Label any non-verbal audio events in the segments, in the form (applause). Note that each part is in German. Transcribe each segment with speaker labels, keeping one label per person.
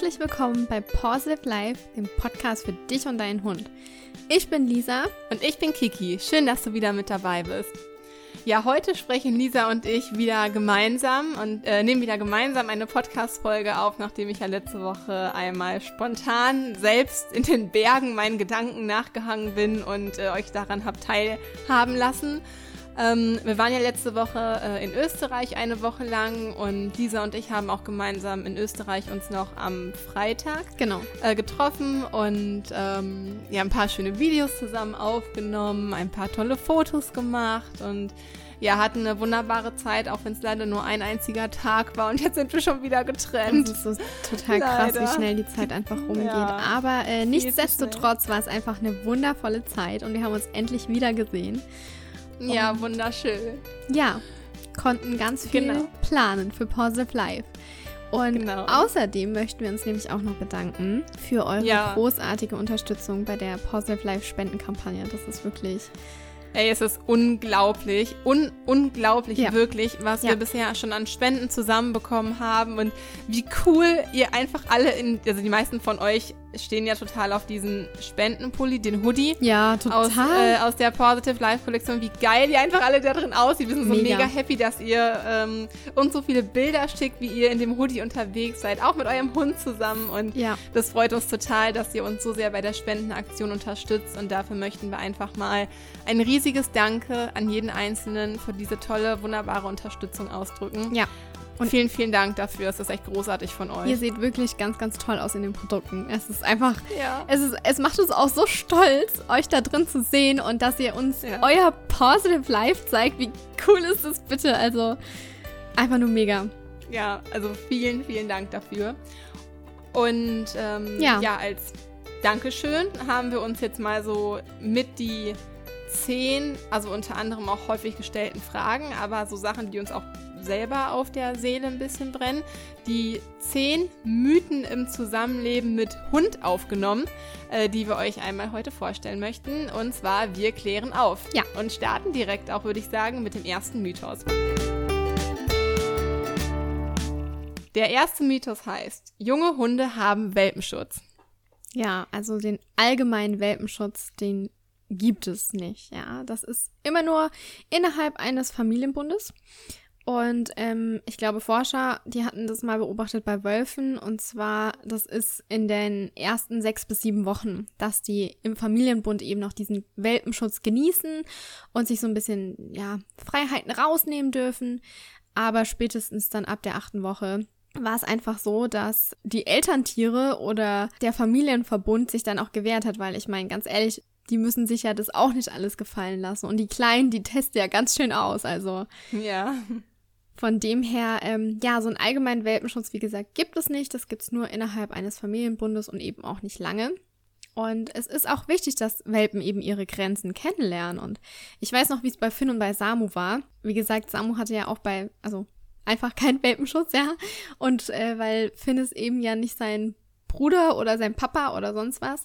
Speaker 1: herzlich willkommen bei Positive Life, dem Podcast für dich und deinen Hund. Ich bin Lisa
Speaker 2: und ich bin Kiki. Schön, dass du wieder mit dabei bist. Ja, heute sprechen Lisa und ich wieder gemeinsam und äh, nehmen wieder gemeinsam eine Podcast-Folge auf, nachdem ich ja letzte Woche einmal spontan selbst in den Bergen meinen Gedanken nachgehangen bin und äh, euch daran hab teilhaben lassen. Ähm, wir waren ja letzte Woche äh, in Österreich eine Woche lang und Lisa und ich haben auch gemeinsam in Österreich uns noch am Freitag
Speaker 1: genau.
Speaker 2: äh, getroffen und ähm, ja, ein paar schöne Videos zusammen aufgenommen, ein paar tolle Fotos gemacht und ja, hatten eine wunderbare Zeit, auch wenn es leider nur ein einziger Tag war und jetzt sind wir schon wieder getrennt.
Speaker 1: Das ist so total krass, leider. wie schnell die Zeit einfach rumgeht. Ja, Aber äh, nichtsdestotrotz war es einfach eine wundervolle Zeit und wir haben uns endlich wieder gesehen.
Speaker 2: Ja, wunderschön.
Speaker 1: Ja, konnten ganz viel genau. planen für Positive Life. Und genau. außerdem möchten wir uns nämlich auch noch bedanken für eure ja. großartige Unterstützung bei der Positive Life Spendenkampagne. Das ist wirklich
Speaker 2: Ey, es ist unglaublich, un unglaublich ja. wirklich, was ja. wir bisher schon an Spenden zusammenbekommen haben und wie cool ihr einfach alle in, also die meisten von euch stehen ja total auf diesen Spendenpulli, den Hoodie.
Speaker 1: Ja, total.
Speaker 2: Aus, äh, aus der Positive Life Kollektion. Wie geil ihr einfach alle da drin aussieht. Wir sind so mega, mega happy, dass ihr ähm, uns so viele Bilder schickt, wie ihr in dem Hoodie unterwegs seid. Auch mit eurem Hund zusammen. Und ja. das freut uns total, dass ihr uns so sehr bei der Spendenaktion unterstützt. Und dafür möchten wir einfach mal ein riesiges Danke an jeden Einzelnen für diese tolle, wunderbare Unterstützung ausdrücken.
Speaker 1: Ja.
Speaker 2: Und vielen, vielen Dank dafür. Es ist echt großartig von euch.
Speaker 1: Ihr seht wirklich ganz, ganz toll aus in den Produkten. Es ist einfach, ja. es, ist, es macht uns auch so stolz, euch da drin zu sehen und dass ihr uns ja. euer Positive Life zeigt. Wie cool ist das bitte? Also einfach nur mega.
Speaker 2: Ja, also vielen, vielen Dank dafür. Und ähm, ja. ja, als Dankeschön haben wir uns jetzt mal so mit die zehn, also unter anderem auch häufig gestellten Fragen, aber so Sachen, die uns auch selber auf der Seele ein bisschen brennen, die zehn Mythen im Zusammenleben mit Hund aufgenommen, äh, die wir euch einmal heute vorstellen möchten. Und zwar, wir klären auf.
Speaker 1: Ja.
Speaker 2: Und starten direkt auch, würde ich sagen, mit dem ersten Mythos. Der erste Mythos heißt, junge Hunde haben Welpenschutz.
Speaker 1: Ja, also den allgemeinen Welpenschutz, den gibt es nicht. Ja, das ist immer nur innerhalb eines Familienbundes. Und ähm, ich glaube, Forscher, die hatten das mal beobachtet bei Wölfen. Und zwar, das ist in den ersten sechs bis sieben Wochen, dass die im Familienbund eben noch diesen Welpenschutz genießen und sich so ein bisschen, ja, Freiheiten rausnehmen dürfen. Aber spätestens dann ab der achten Woche war es einfach so, dass die Elterntiere oder der Familienverbund sich dann auch gewehrt hat, weil ich meine, ganz ehrlich, die müssen sich ja das auch nicht alles gefallen lassen. Und die Kleinen, die testen ja ganz schön aus. Also.
Speaker 2: Ja.
Speaker 1: Von dem her, ähm, ja, so einen allgemeinen Welpenschutz, wie gesagt, gibt es nicht. Das gibt es nur innerhalb eines Familienbundes und eben auch nicht lange. Und es ist auch wichtig, dass Welpen eben ihre Grenzen kennenlernen. Und ich weiß noch, wie es bei Finn und bei Samu war. Wie gesagt, Samu hatte ja auch bei, also einfach keinen Welpenschutz, ja. Und äh, weil Finn ist eben ja nicht sein Bruder oder sein Papa oder sonst was.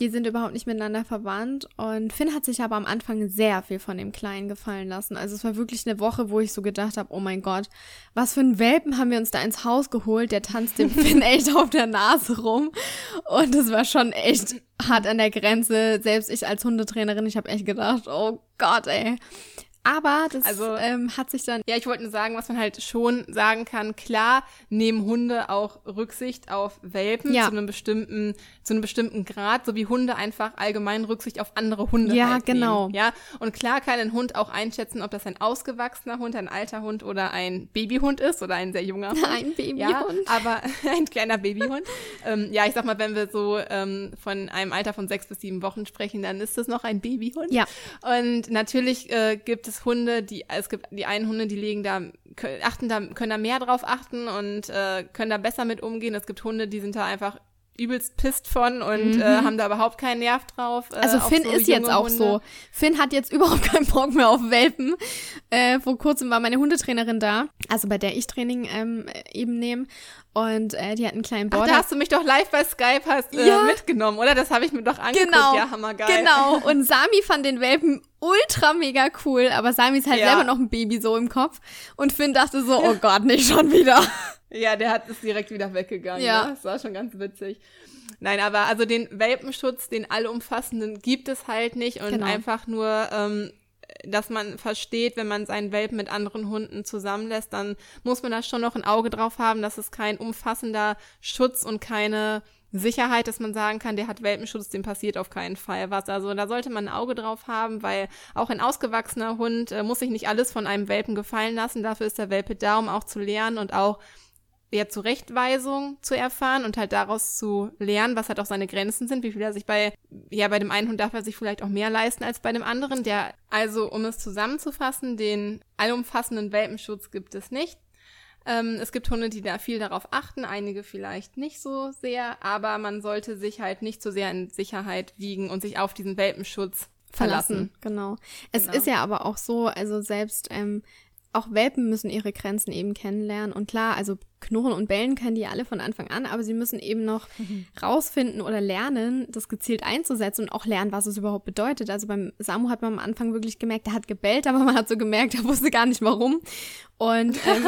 Speaker 1: Die sind überhaupt nicht miteinander verwandt. Und Finn hat sich aber am Anfang sehr viel von dem Kleinen gefallen lassen. Also es war wirklich eine Woche, wo ich so gedacht habe, oh mein Gott, was für einen Welpen haben wir uns da ins Haus geholt. Der tanzt dem (laughs) Finn echt auf der Nase rum. Und es war schon echt hart an der Grenze. Selbst ich als Hundetrainerin, ich habe echt gedacht, oh Gott, ey. Aber das also, ähm, hat sich dann.
Speaker 2: Ja, ich wollte nur sagen, was man halt schon sagen kann. Klar nehmen Hunde auch Rücksicht auf Welpen ja. zu einem bestimmten, zu einem bestimmten Grad, so wie Hunde einfach allgemein Rücksicht auf andere Hunde
Speaker 1: Ja,
Speaker 2: halt
Speaker 1: genau.
Speaker 2: Nehmen, ja, und klar kann ein Hund auch einschätzen, ob das ein ausgewachsener Hund, ein alter Hund oder ein Babyhund ist oder ein sehr junger (laughs) Hund.
Speaker 1: Ein Babyhund.
Speaker 2: Ja, aber (laughs) ein kleiner Babyhund. ähm, ja, ich sag mal, wenn wir so ähm, von einem Alter von sechs bis sieben Wochen sprechen, dann ist das noch ein Babyhund.
Speaker 1: Ja.
Speaker 2: Und natürlich äh, gibt es es Hunde, die, es gibt die einen Hunde, die legen da, achten da, können da mehr drauf achten und äh, können da besser mit umgehen. Es gibt Hunde, die sind da einfach übelst pisst von und mhm. äh, haben da überhaupt keinen Nerv drauf.
Speaker 1: Äh, also Finn so ist jetzt auch Hunde. so. Finn hat jetzt (laughs) überhaupt keinen Bock mehr auf Welpen. Äh, vor kurzem war meine Hundetrainerin da, also bei der ich Training ähm, eben nehme. Und äh, die hat einen kleinen Border. Ach,
Speaker 2: da hast du mich doch live bei Skype hast, äh, ja. mitgenommen, oder? Das habe ich mir doch angeguckt.
Speaker 1: Genau,
Speaker 2: ja, hammergeil.
Speaker 1: Genau. (laughs) Und Sami fand den Welpen ultra mega cool, aber Sami ist halt ja. selber noch ein Baby so im Kopf und Finn dachte so, oh (laughs) Gott, nicht schon wieder.
Speaker 2: Ja, der hat es direkt wieder weggegangen. Ja. Ne? Das war schon ganz witzig. Nein, aber also den Welpenschutz, den allumfassenden gibt es halt nicht und genau. einfach nur, ähm, dass man versteht, wenn man seinen Welpen mit anderen Hunden zusammenlässt, dann muss man da schon noch ein Auge drauf haben, dass es kein umfassender Schutz und keine Sicherheit, dass man sagen kann, der hat Welpenschutz, dem passiert auf keinen Fall was. Also da sollte man ein Auge drauf haben, weil auch ein ausgewachsener Hund äh, muss sich nicht alles von einem Welpen gefallen lassen. Dafür ist der Welpe da, um auch zu lernen und auch ja, Zurechtweisung zu erfahren und halt daraus zu lernen, was halt auch seine Grenzen sind, wie viel er sich bei, ja, bei dem einen Hund darf er sich vielleicht auch mehr leisten als bei dem anderen. Der, also, um es zusammenzufassen, den allumfassenden Welpenschutz gibt es nicht. Ähm, es gibt Hunde, die da viel darauf achten, einige vielleicht nicht so sehr, aber man sollte sich halt nicht so sehr in Sicherheit wiegen und sich auf diesen Welpenschutz verlassen. verlassen.
Speaker 1: Genau. Es genau. ist ja aber auch so, also selbst ähm, auch Welpen müssen ihre Grenzen eben kennenlernen. Und klar, also Knurren und Bellen können die alle von Anfang an, aber sie müssen eben noch mhm. (laughs) rausfinden oder lernen, das gezielt einzusetzen und auch lernen, was es überhaupt bedeutet. Also beim Samu hat man am Anfang wirklich gemerkt, er hat gebellt, aber man hat so gemerkt, er wusste gar nicht warum. Und, (laughs) ähm,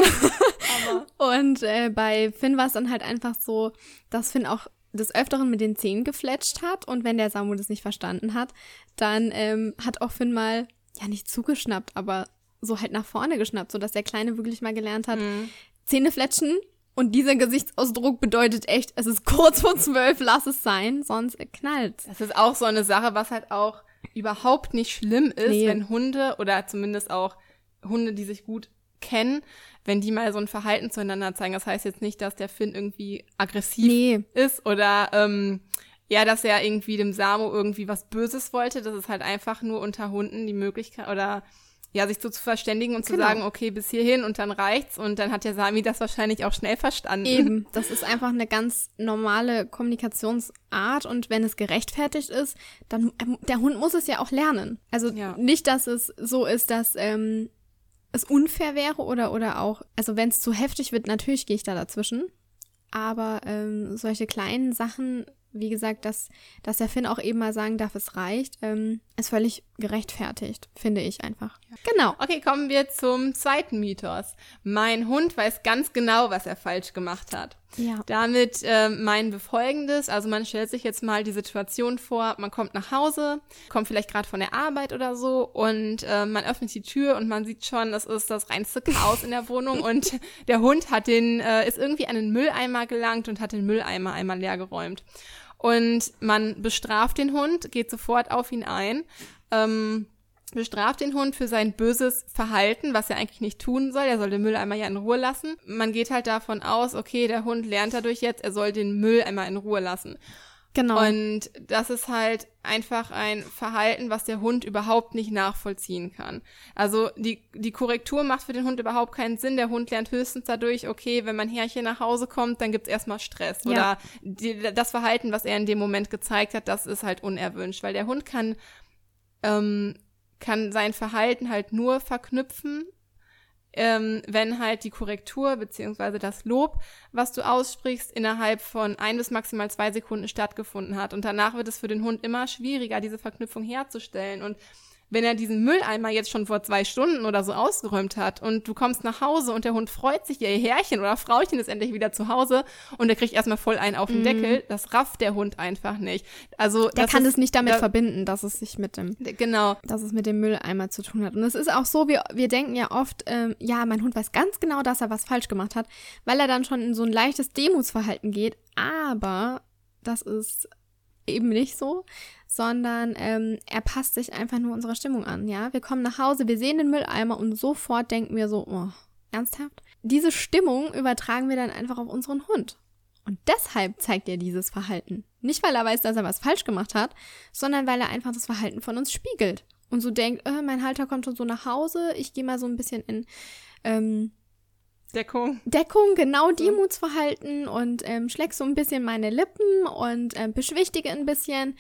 Speaker 1: und äh, bei Finn war es dann halt einfach so, dass Finn auch des Öfteren mit den Zähnen gefletscht hat und wenn der Samu das nicht verstanden hat, dann ähm, hat auch Finn mal, ja nicht zugeschnappt, aber so halt nach vorne geschnappt, sodass der Kleine wirklich mal gelernt hat, mhm. Zähne fletschen. Und dieser Gesichtsausdruck bedeutet echt, es ist kurz vor zwölf, lass es sein, sonst knallt.
Speaker 2: Das ist auch so eine Sache, was halt auch überhaupt nicht schlimm ist, nee. wenn Hunde oder zumindest auch Hunde, die sich gut kennen, wenn die mal so ein Verhalten zueinander zeigen. Das heißt jetzt nicht, dass der Finn irgendwie aggressiv nee. ist oder ähm, ja, dass er irgendwie dem Samo irgendwie was Böses wollte. Das ist halt einfach nur unter Hunden die Möglichkeit oder ja, sich so zu verständigen und genau. zu sagen, okay, bis hierhin und dann reicht's. Und dann hat der Sami das wahrscheinlich auch schnell verstanden.
Speaker 1: Eben, (laughs) das ist einfach eine ganz normale Kommunikationsart und wenn es gerechtfertigt ist, dann ähm, der Hund muss es ja auch lernen. Also ja. nicht, dass es so ist, dass ähm, es unfair wäre oder oder auch, also wenn es zu heftig wird, natürlich gehe ich da dazwischen. Aber ähm, solche kleinen Sachen wie gesagt, dass, dass der Finn auch eben mal sagen darf, es reicht, ähm, ist völlig gerechtfertigt, finde ich einfach.
Speaker 2: Ja. Genau. Okay, kommen wir zum zweiten Mythos. Mein Hund weiß ganz genau, was er falsch gemacht hat. Ja. Damit äh, meinen wir folgendes, also man stellt sich jetzt mal die Situation vor, man kommt nach Hause, kommt vielleicht gerade von der Arbeit oder so und äh, man öffnet die Tür und man sieht schon, das ist das reinste Chaos in der Wohnung und der Hund hat den, äh, ist irgendwie an den Mülleimer gelangt und hat den Mülleimer einmal leer geräumt. Und man bestraft den Hund, geht sofort auf ihn ein. Ähm, bestraft den Hund für sein böses Verhalten, was er eigentlich nicht tun soll. Er soll den Mülleimer ja in Ruhe lassen. Man geht halt davon aus, okay, der Hund lernt dadurch jetzt, er soll den Mülleimer in Ruhe lassen. Genau. Und das ist halt einfach ein Verhalten, was der Hund überhaupt nicht nachvollziehen kann. Also die, die Korrektur macht für den Hund überhaupt keinen Sinn. Der Hund lernt höchstens dadurch, okay, wenn mein Herrchen nach Hause kommt, dann gibt's erstmal Stress. Ja. Oder die, das Verhalten, was er in dem Moment gezeigt hat, das ist halt unerwünscht. Weil der Hund kann, ähm, kann sein Verhalten halt nur verknüpfen ähm, wenn halt die Korrektur beziehungsweise das Lob, was du aussprichst, innerhalb von ein bis maximal zwei Sekunden stattgefunden hat. Und danach wird es für den Hund immer schwieriger, diese Verknüpfung herzustellen. Und wenn er diesen Mülleimer jetzt schon vor zwei Stunden oder so ausgeräumt hat und du kommst nach Hause und der Hund freut sich, ihr Herrchen oder Frauchen ist endlich wieder zu Hause und er kriegt erstmal voll einen auf den mm. Deckel, das rafft der Hund einfach nicht. Also
Speaker 1: der kann es nicht damit der, verbinden, dass es sich mit dem
Speaker 2: genau,
Speaker 1: dass es mit dem Mülleimer zu tun hat. Und es ist auch so, wir wir denken ja oft, ähm, ja, mein Hund weiß ganz genau, dass er was falsch gemacht hat, weil er dann schon in so ein leichtes Demutsverhalten geht. Aber das ist eben nicht so, sondern ähm, er passt sich einfach nur unserer Stimmung an, ja. Wir kommen nach Hause, wir sehen den Mülleimer und sofort denken wir so, oh, ernsthaft? Diese Stimmung übertragen wir dann einfach auf unseren Hund. Und deshalb zeigt er dieses Verhalten. Nicht, weil er weiß, dass er was falsch gemacht hat, sondern weil er einfach das Verhalten von uns spiegelt. Und so denkt, äh, mein Halter kommt schon so nach Hause, ich gehe mal so ein bisschen in ähm,
Speaker 2: Deckung.
Speaker 1: Deckung, genau, Demutsverhalten und ähm, schläg so ein bisschen meine Lippen und ähm, beschwichtige ein bisschen.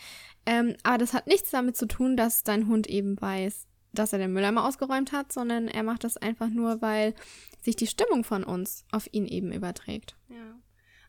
Speaker 1: Ähm, aber das hat nichts damit zu tun, dass dein Hund eben weiß, dass er den Mülleimer ausgeräumt hat, sondern er macht das einfach nur, weil sich die Stimmung von uns auf ihn eben überträgt.
Speaker 2: Ja.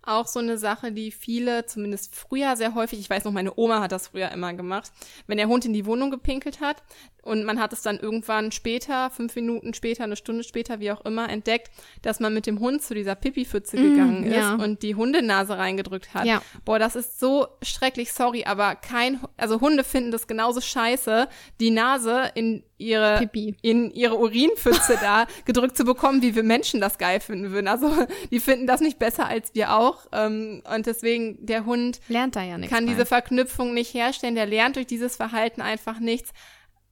Speaker 2: Auch so eine Sache, die viele, zumindest früher sehr häufig, ich weiß noch, meine Oma hat das früher immer gemacht, wenn der Hund in die Wohnung gepinkelt hat und man hat es dann irgendwann später, fünf Minuten später, eine Stunde später, wie auch immer, entdeckt, dass man mit dem Hund zu dieser Pipi-Pfütze mm, gegangen ist ja. und die Hundenase reingedrückt hat. Ja. Boah, das ist so schrecklich, sorry, aber kein, also Hunde finden das genauso scheiße, die Nase in ihre Pipi. in ihre Urinpfütze da (laughs) gedrückt zu bekommen, wie wir Menschen das geil finden würden. Also die finden das nicht besser als wir auch. Ähm, und deswegen der Hund
Speaker 1: lernt da ja nichts.
Speaker 2: Kann bei. diese Verknüpfung nicht herstellen. Der lernt durch dieses Verhalten einfach nichts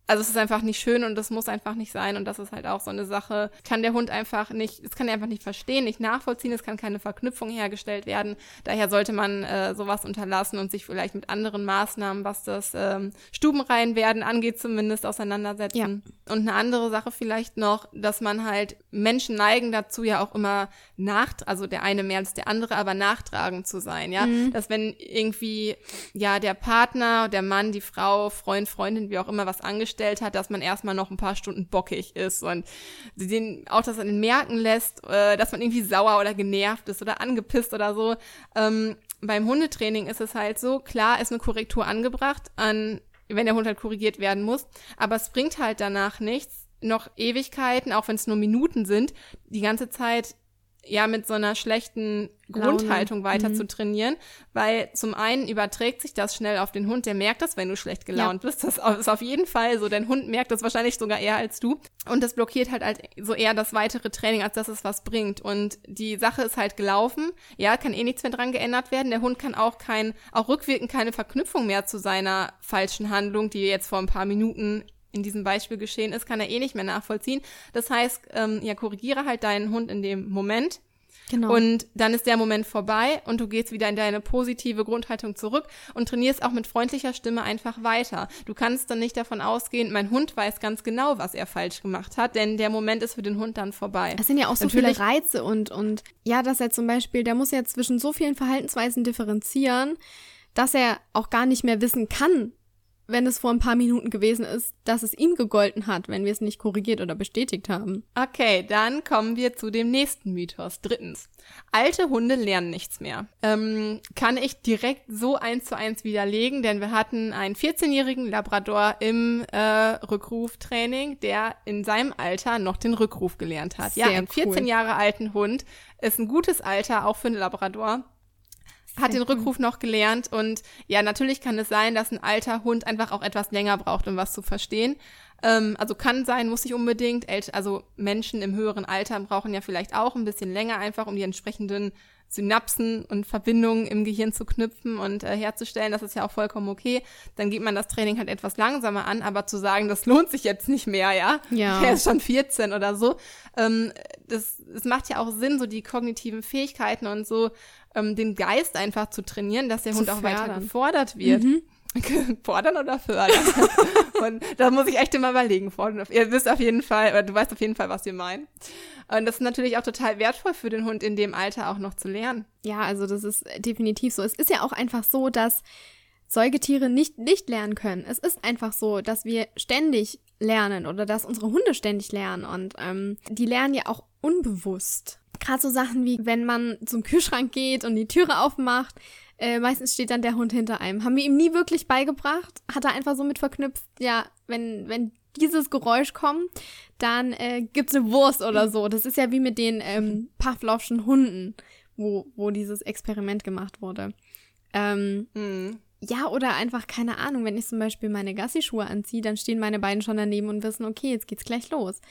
Speaker 2: also es ist einfach nicht schön und das muss einfach nicht sein und das ist halt auch so eine Sache. Kann der Hund einfach nicht, es kann er einfach nicht verstehen, nicht nachvollziehen, es kann keine Verknüpfung hergestellt werden. Daher sollte man äh, sowas unterlassen und sich vielleicht mit anderen Maßnahmen, was das ähm, Stubenreihen werden angeht, zumindest auseinandersetzen. Ja. Und eine andere Sache vielleicht noch, dass man halt Menschen neigen dazu ja auch immer nach, also der eine mehr als der andere, aber nachtragend zu sein, ja. Mhm. Dass wenn irgendwie ja der Partner, der Mann, die Frau, Freund, Freundin, wie auch immer was angestellt festgestellt hat, dass man erstmal noch ein paar Stunden bockig ist und den, auch das an den merken lässt, äh, dass man irgendwie sauer oder genervt ist oder angepisst oder so. Ähm, beim Hundetraining ist es halt so, klar ist eine Korrektur angebracht, an, wenn der Hund halt korrigiert werden muss, aber es bringt halt danach nichts, noch Ewigkeiten, auch wenn es nur Minuten sind, die ganze Zeit ja mit so einer schlechten Grundhaltung weiter mhm. zu trainieren, weil zum einen überträgt sich das schnell auf den Hund, der merkt das, wenn du schlecht gelaunt ja. bist. Das ist auf jeden Fall so. Dein Hund merkt das wahrscheinlich sogar eher als du. Und das blockiert halt, halt so eher das weitere Training, als dass es was bringt. Und die Sache ist halt gelaufen. Ja, kann eh nichts mehr dran geändert werden. Der Hund kann auch kein, auch rückwirkend keine Verknüpfung mehr zu seiner falschen Handlung, die jetzt vor ein paar Minuten in diesem Beispiel geschehen ist, kann er eh nicht mehr nachvollziehen. Das heißt, ähm, ja, korrigiere halt deinen Hund in dem Moment. Genau. Und dann ist der Moment vorbei und du gehst wieder in deine positive Grundhaltung zurück und trainierst auch mit freundlicher Stimme einfach weiter. Du kannst dann nicht davon ausgehen, mein Hund weiß ganz genau, was er falsch gemacht hat, denn der Moment ist für den Hund dann vorbei.
Speaker 1: Es sind ja auch so Natürlich, viele Reize und, und ja, dass er zum Beispiel, der muss ja zwischen so vielen Verhaltensweisen differenzieren, dass er auch gar nicht mehr wissen kann, wenn es vor ein paar Minuten gewesen ist, dass es ihm gegolten hat, wenn wir es nicht korrigiert oder bestätigt haben.
Speaker 2: Okay, dann kommen wir zu dem nächsten Mythos. Drittens. Alte Hunde lernen nichts mehr. Ähm, kann ich direkt so eins zu eins widerlegen, denn wir hatten einen 14-jährigen Labrador im äh, Rückruftraining, der in seinem Alter noch den Rückruf gelernt hat. Sehr ja, ein 14 cool. Jahre alten Hund ist ein gutes Alter, auch für einen Labrador hat den Rückruf noch gelernt und ja, natürlich kann es sein, dass ein alter Hund einfach auch etwas länger braucht, um was zu verstehen. Ähm, also kann sein, muss nicht unbedingt. Also Menschen im höheren Alter brauchen ja vielleicht auch ein bisschen länger einfach, um die entsprechenden Synapsen und Verbindungen im Gehirn zu knüpfen und äh, herzustellen. Das ist ja auch vollkommen okay. Dann geht man das Training halt etwas langsamer an, aber zu sagen, das lohnt sich jetzt nicht mehr, ja. Ja. Er ist schon 14 oder so. Ähm, das, das macht ja auch Sinn, so die kognitiven Fähigkeiten und so ähm, den Geist einfach zu trainieren, dass der zu Hund auch fördern. weiter gefordert wird. Mhm. (laughs) Fordern oder fördern? (laughs) und da muss ich echt immer überlegen. Fordern. Ihr wisst auf jeden Fall, oder du weißt auf jeden Fall, was wir meinen. Und das ist natürlich auch total wertvoll für den Hund in dem Alter auch noch zu lernen.
Speaker 1: Ja, also das ist definitiv so. Es ist ja auch einfach so, dass Säugetiere nicht, nicht lernen können. Es ist einfach so, dass wir ständig lernen oder dass unsere Hunde ständig lernen und ähm, die lernen ja auch unbewusst. Gerade so Sachen wie, wenn man zum Kühlschrank geht und die Türe aufmacht, äh, meistens steht dann der Hund hinter einem. Haben wir ihm nie wirklich beigebracht, hat er einfach so mit verknüpft, ja, wenn, wenn dieses Geräusch kommt, dann äh, gibt's eine Wurst oder so. Das ist ja wie mit den ähm, Pavlovschen Hunden, wo, wo dieses Experiment gemacht wurde. Ähm, mhm. Ja, oder einfach, keine Ahnung, wenn ich zum Beispiel meine Gassi-Schuhe anziehe, dann stehen meine beiden schon daneben und wissen, okay, jetzt geht's gleich los.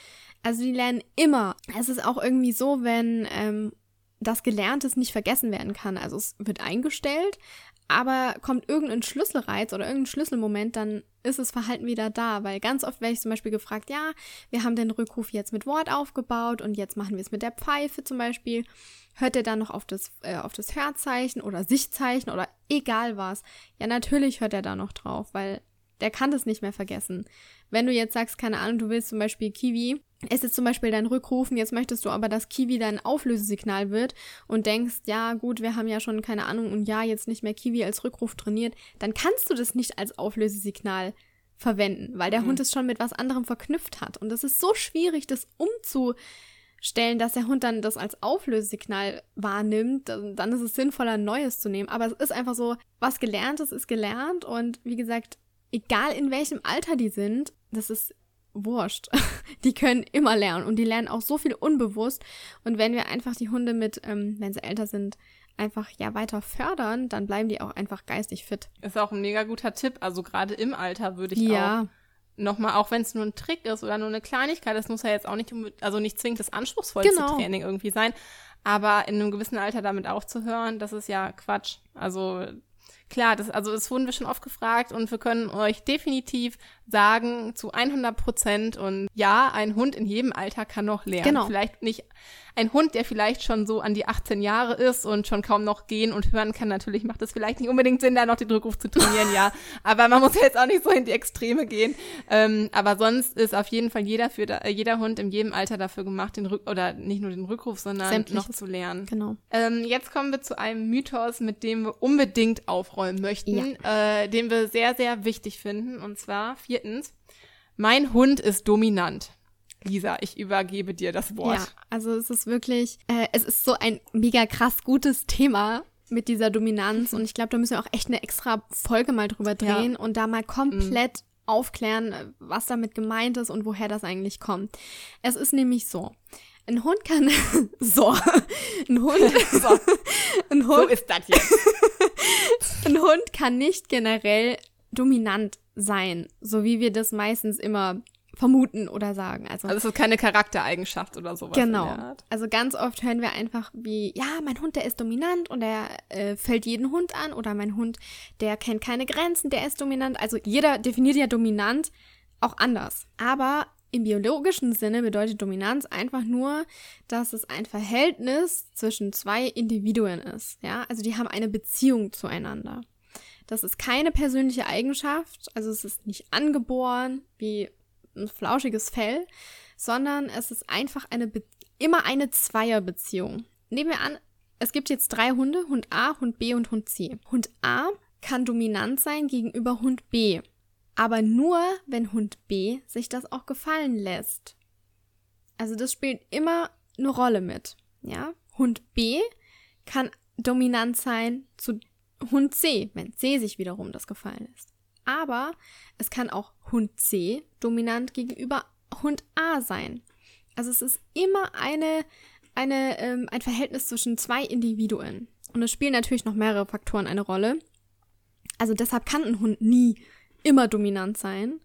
Speaker 1: Also die lernen immer. Es ist auch irgendwie so, wenn ähm, das Gelerntes nicht vergessen werden kann. Also es wird eingestellt, aber kommt irgendein Schlüsselreiz oder irgendein Schlüsselmoment, dann ist das Verhalten wieder da. Weil ganz oft werde ich zum Beispiel gefragt, ja, wir haben den Rückruf jetzt mit Wort aufgebaut und jetzt machen wir es mit der Pfeife zum Beispiel. Hört er dann noch auf das, äh, auf das Hörzeichen oder Sichtzeichen oder egal was? Ja, natürlich hört er da noch drauf, weil der kann das nicht mehr vergessen. Wenn du jetzt sagst, keine Ahnung, du willst zum Beispiel Kiwi, es ist zum Beispiel dein Rückrufen, jetzt möchtest du aber, dass Kiwi dein Auflösesignal wird und denkst, ja gut, wir haben ja schon, keine Ahnung, ein Jahr jetzt nicht mehr Kiwi als Rückruf trainiert, dann kannst du das nicht als Auflösesignal verwenden, weil der mhm. Hund es schon mit was anderem verknüpft hat. Und es ist so schwierig, das umzu, stellen, dass der Hund dann das als Auflösesignal wahrnimmt, dann ist es sinnvoller, ein neues zu nehmen. Aber es ist einfach so, was gelernt ist, ist gelernt. Und wie gesagt, egal in welchem Alter die sind, das ist wurscht. (laughs) Die können immer lernen und die lernen auch so viel unbewusst. Und wenn wir einfach die Hunde mit, ähm, wenn sie älter sind, einfach ja weiter fördern, dann bleiben die auch einfach geistig fit.
Speaker 2: Ist auch ein mega guter Tipp. Also gerade im Alter würde ich ja. auch nochmal, auch wenn es nur ein Trick ist oder nur eine Kleinigkeit, das muss ja jetzt auch nicht, also nicht zwingend das anspruchsvollste genau. Training irgendwie sein, aber in einem gewissen Alter damit aufzuhören, das ist ja Quatsch. Also klar, das, also das wurden wir schon oft gefragt und wir können euch definitiv sagen zu 100 Prozent und ja, ein Hund in jedem Alter kann noch lernen. Genau. Vielleicht nicht ein Hund, der vielleicht schon so an die 18 Jahre ist und schon kaum noch gehen und hören kann, natürlich macht es vielleicht nicht unbedingt Sinn, da noch den Rückruf zu trainieren, ja. Aber man muss jetzt auch nicht so in die Extreme gehen. Ähm, aber sonst ist auf jeden Fall jeder für da, jeder Hund in jedem Alter dafür gemacht, den Rück oder nicht nur den Rückruf, sondern Sämtliches. noch zu lernen.
Speaker 1: Genau.
Speaker 2: Ähm, jetzt kommen wir zu einem Mythos, mit dem wir unbedingt aufräumen möchten, ja. äh, den wir sehr, sehr wichtig finden. Und zwar viertens, mein Hund ist dominant. Lisa, ich übergebe dir das Wort. Ja,
Speaker 1: also es ist wirklich, äh, es ist so ein mega krass gutes Thema mit dieser Dominanz (laughs) und ich glaube, da müssen wir auch echt eine extra Folge mal drüber drehen ja. und da mal komplett mhm. aufklären, was damit gemeint ist und woher das eigentlich kommt. Es ist nämlich so. Ein Hund kann (laughs) so ein Hund (laughs) so.
Speaker 2: ein Hund so ist das jetzt.
Speaker 1: Ein Hund kann nicht generell dominant sein, so wie wir das meistens immer vermuten oder sagen. Also,
Speaker 2: also es ist keine Charaktereigenschaft oder sowas.
Speaker 1: Genau. Also ganz oft hören wir einfach wie, ja, mein Hund, der ist dominant und der äh, fällt jeden Hund an oder mein Hund, der kennt keine Grenzen, der ist dominant. Also jeder definiert ja dominant auch anders. Aber im biologischen Sinne bedeutet Dominanz einfach nur, dass es ein Verhältnis zwischen zwei Individuen ist. Ja, also die haben eine Beziehung zueinander. Das ist keine persönliche Eigenschaft, also es ist nicht angeboren, wie ein flauschiges Fell, sondern es ist einfach eine immer eine Zweierbeziehung. Nehmen wir an, es gibt jetzt drei Hunde, Hund A, Hund B und Hund C. Hund A kann dominant sein gegenüber Hund B, aber nur, wenn Hund B sich das auch gefallen lässt. Also das spielt immer eine Rolle mit, ja? Hund B kann dominant sein zu Hund C, wenn C sich wiederum das gefallen lässt. Aber es kann auch Hund C dominant gegenüber Hund A sein. Also es ist immer eine, eine, ähm, ein Verhältnis zwischen zwei Individuen. Und es spielen natürlich noch mehrere Faktoren eine Rolle. Also deshalb kann ein Hund nie immer dominant sein.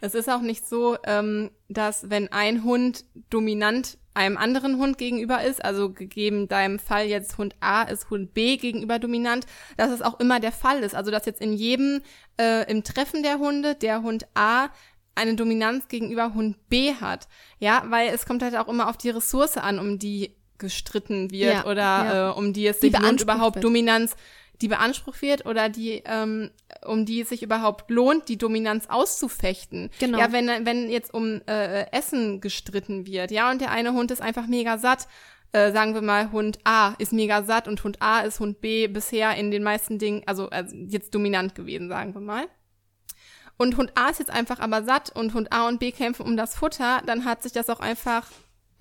Speaker 2: Es ist auch nicht so, ähm, dass wenn ein Hund dominant einem anderen Hund gegenüber ist, also gegeben deinem Fall jetzt Hund A ist Hund B gegenüber dominant, dass es auch immer der Fall ist. Also dass jetzt in jedem, äh, im Treffen der Hunde, der Hund A eine Dominanz gegenüber Hund B hat. Ja, weil es kommt halt auch immer auf die Ressource an, um die gestritten wird ja, oder ja. Äh, um die es sich lohnt, überhaupt Dominanz die beansprucht wird oder die, ähm, um die es sich überhaupt lohnt, die Dominanz auszufechten. Genau. Ja, wenn, wenn jetzt um äh, Essen gestritten wird, ja, und der eine Hund ist einfach mega satt, äh, sagen wir mal, Hund A ist mega satt und Hund A ist Hund B bisher in den meisten Dingen, also, also jetzt dominant gewesen, sagen wir mal. Und Hund A ist jetzt einfach aber satt und Hund A und B kämpfen um das Futter, dann hat sich das auch einfach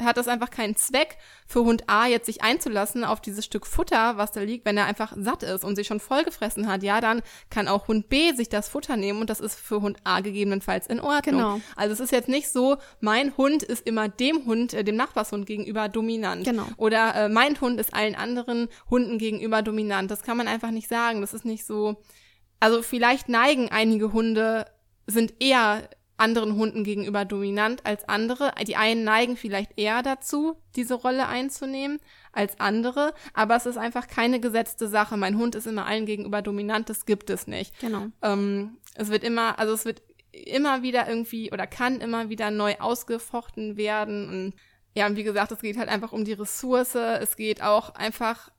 Speaker 2: hat das einfach keinen Zweck für Hund A jetzt sich einzulassen auf dieses Stück Futter, was da liegt, wenn er einfach satt ist und sich schon vollgefressen hat. Ja, dann kann auch Hund B sich das Futter nehmen und das ist für Hund A gegebenenfalls in Ordnung. Genau. Also es ist jetzt nicht so, mein Hund ist immer dem Hund, äh, dem Nachbarshund gegenüber dominant.
Speaker 1: Genau.
Speaker 2: Oder äh, mein Hund ist allen anderen Hunden gegenüber dominant. Das kann man einfach nicht sagen. Das ist nicht so. Also vielleicht neigen einige Hunde sind eher anderen Hunden gegenüber dominant als andere. Die einen neigen vielleicht eher dazu, diese Rolle einzunehmen als andere, aber es ist einfach keine gesetzte Sache. Mein Hund ist immer allen gegenüber dominant, das gibt es nicht.
Speaker 1: Genau.
Speaker 2: Ähm, es wird immer, also es wird immer wieder irgendwie oder kann immer wieder neu ausgefochten werden. Und ja, und wie gesagt, es geht halt einfach um die Ressource. Es geht auch einfach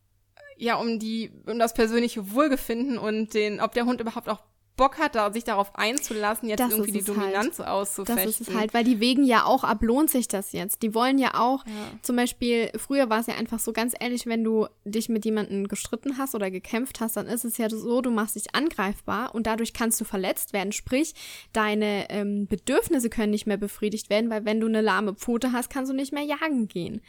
Speaker 2: ja um die um das persönliche Wohlbefinden und den, ob der Hund überhaupt auch Bock hat, sich darauf einzulassen, jetzt
Speaker 1: Das
Speaker 2: irgendwie die
Speaker 1: es
Speaker 2: Dominanz
Speaker 1: halt.
Speaker 2: so
Speaker 1: Das
Speaker 2: auszufechten.
Speaker 1: ist es halt, weil die wegen ja auch ab, lohnt sich das jetzt. Die wollen ja auch,
Speaker 2: Ja.
Speaker 1: zum Beispiel, früher war es ja einfach so ganz ehrlich, wenn du dich mit jemandem gestritten hast oder gekämpft hast, dann ist es ja so, du machst dich angreifbar und dadurch kannst du verletzt werden. Sprich, deine ähm, Bedürfnisse können nicht mehr befriedigt werden, weil wenn du eine lahme Pfote hast, kannst du nicht mehr jagen gehen.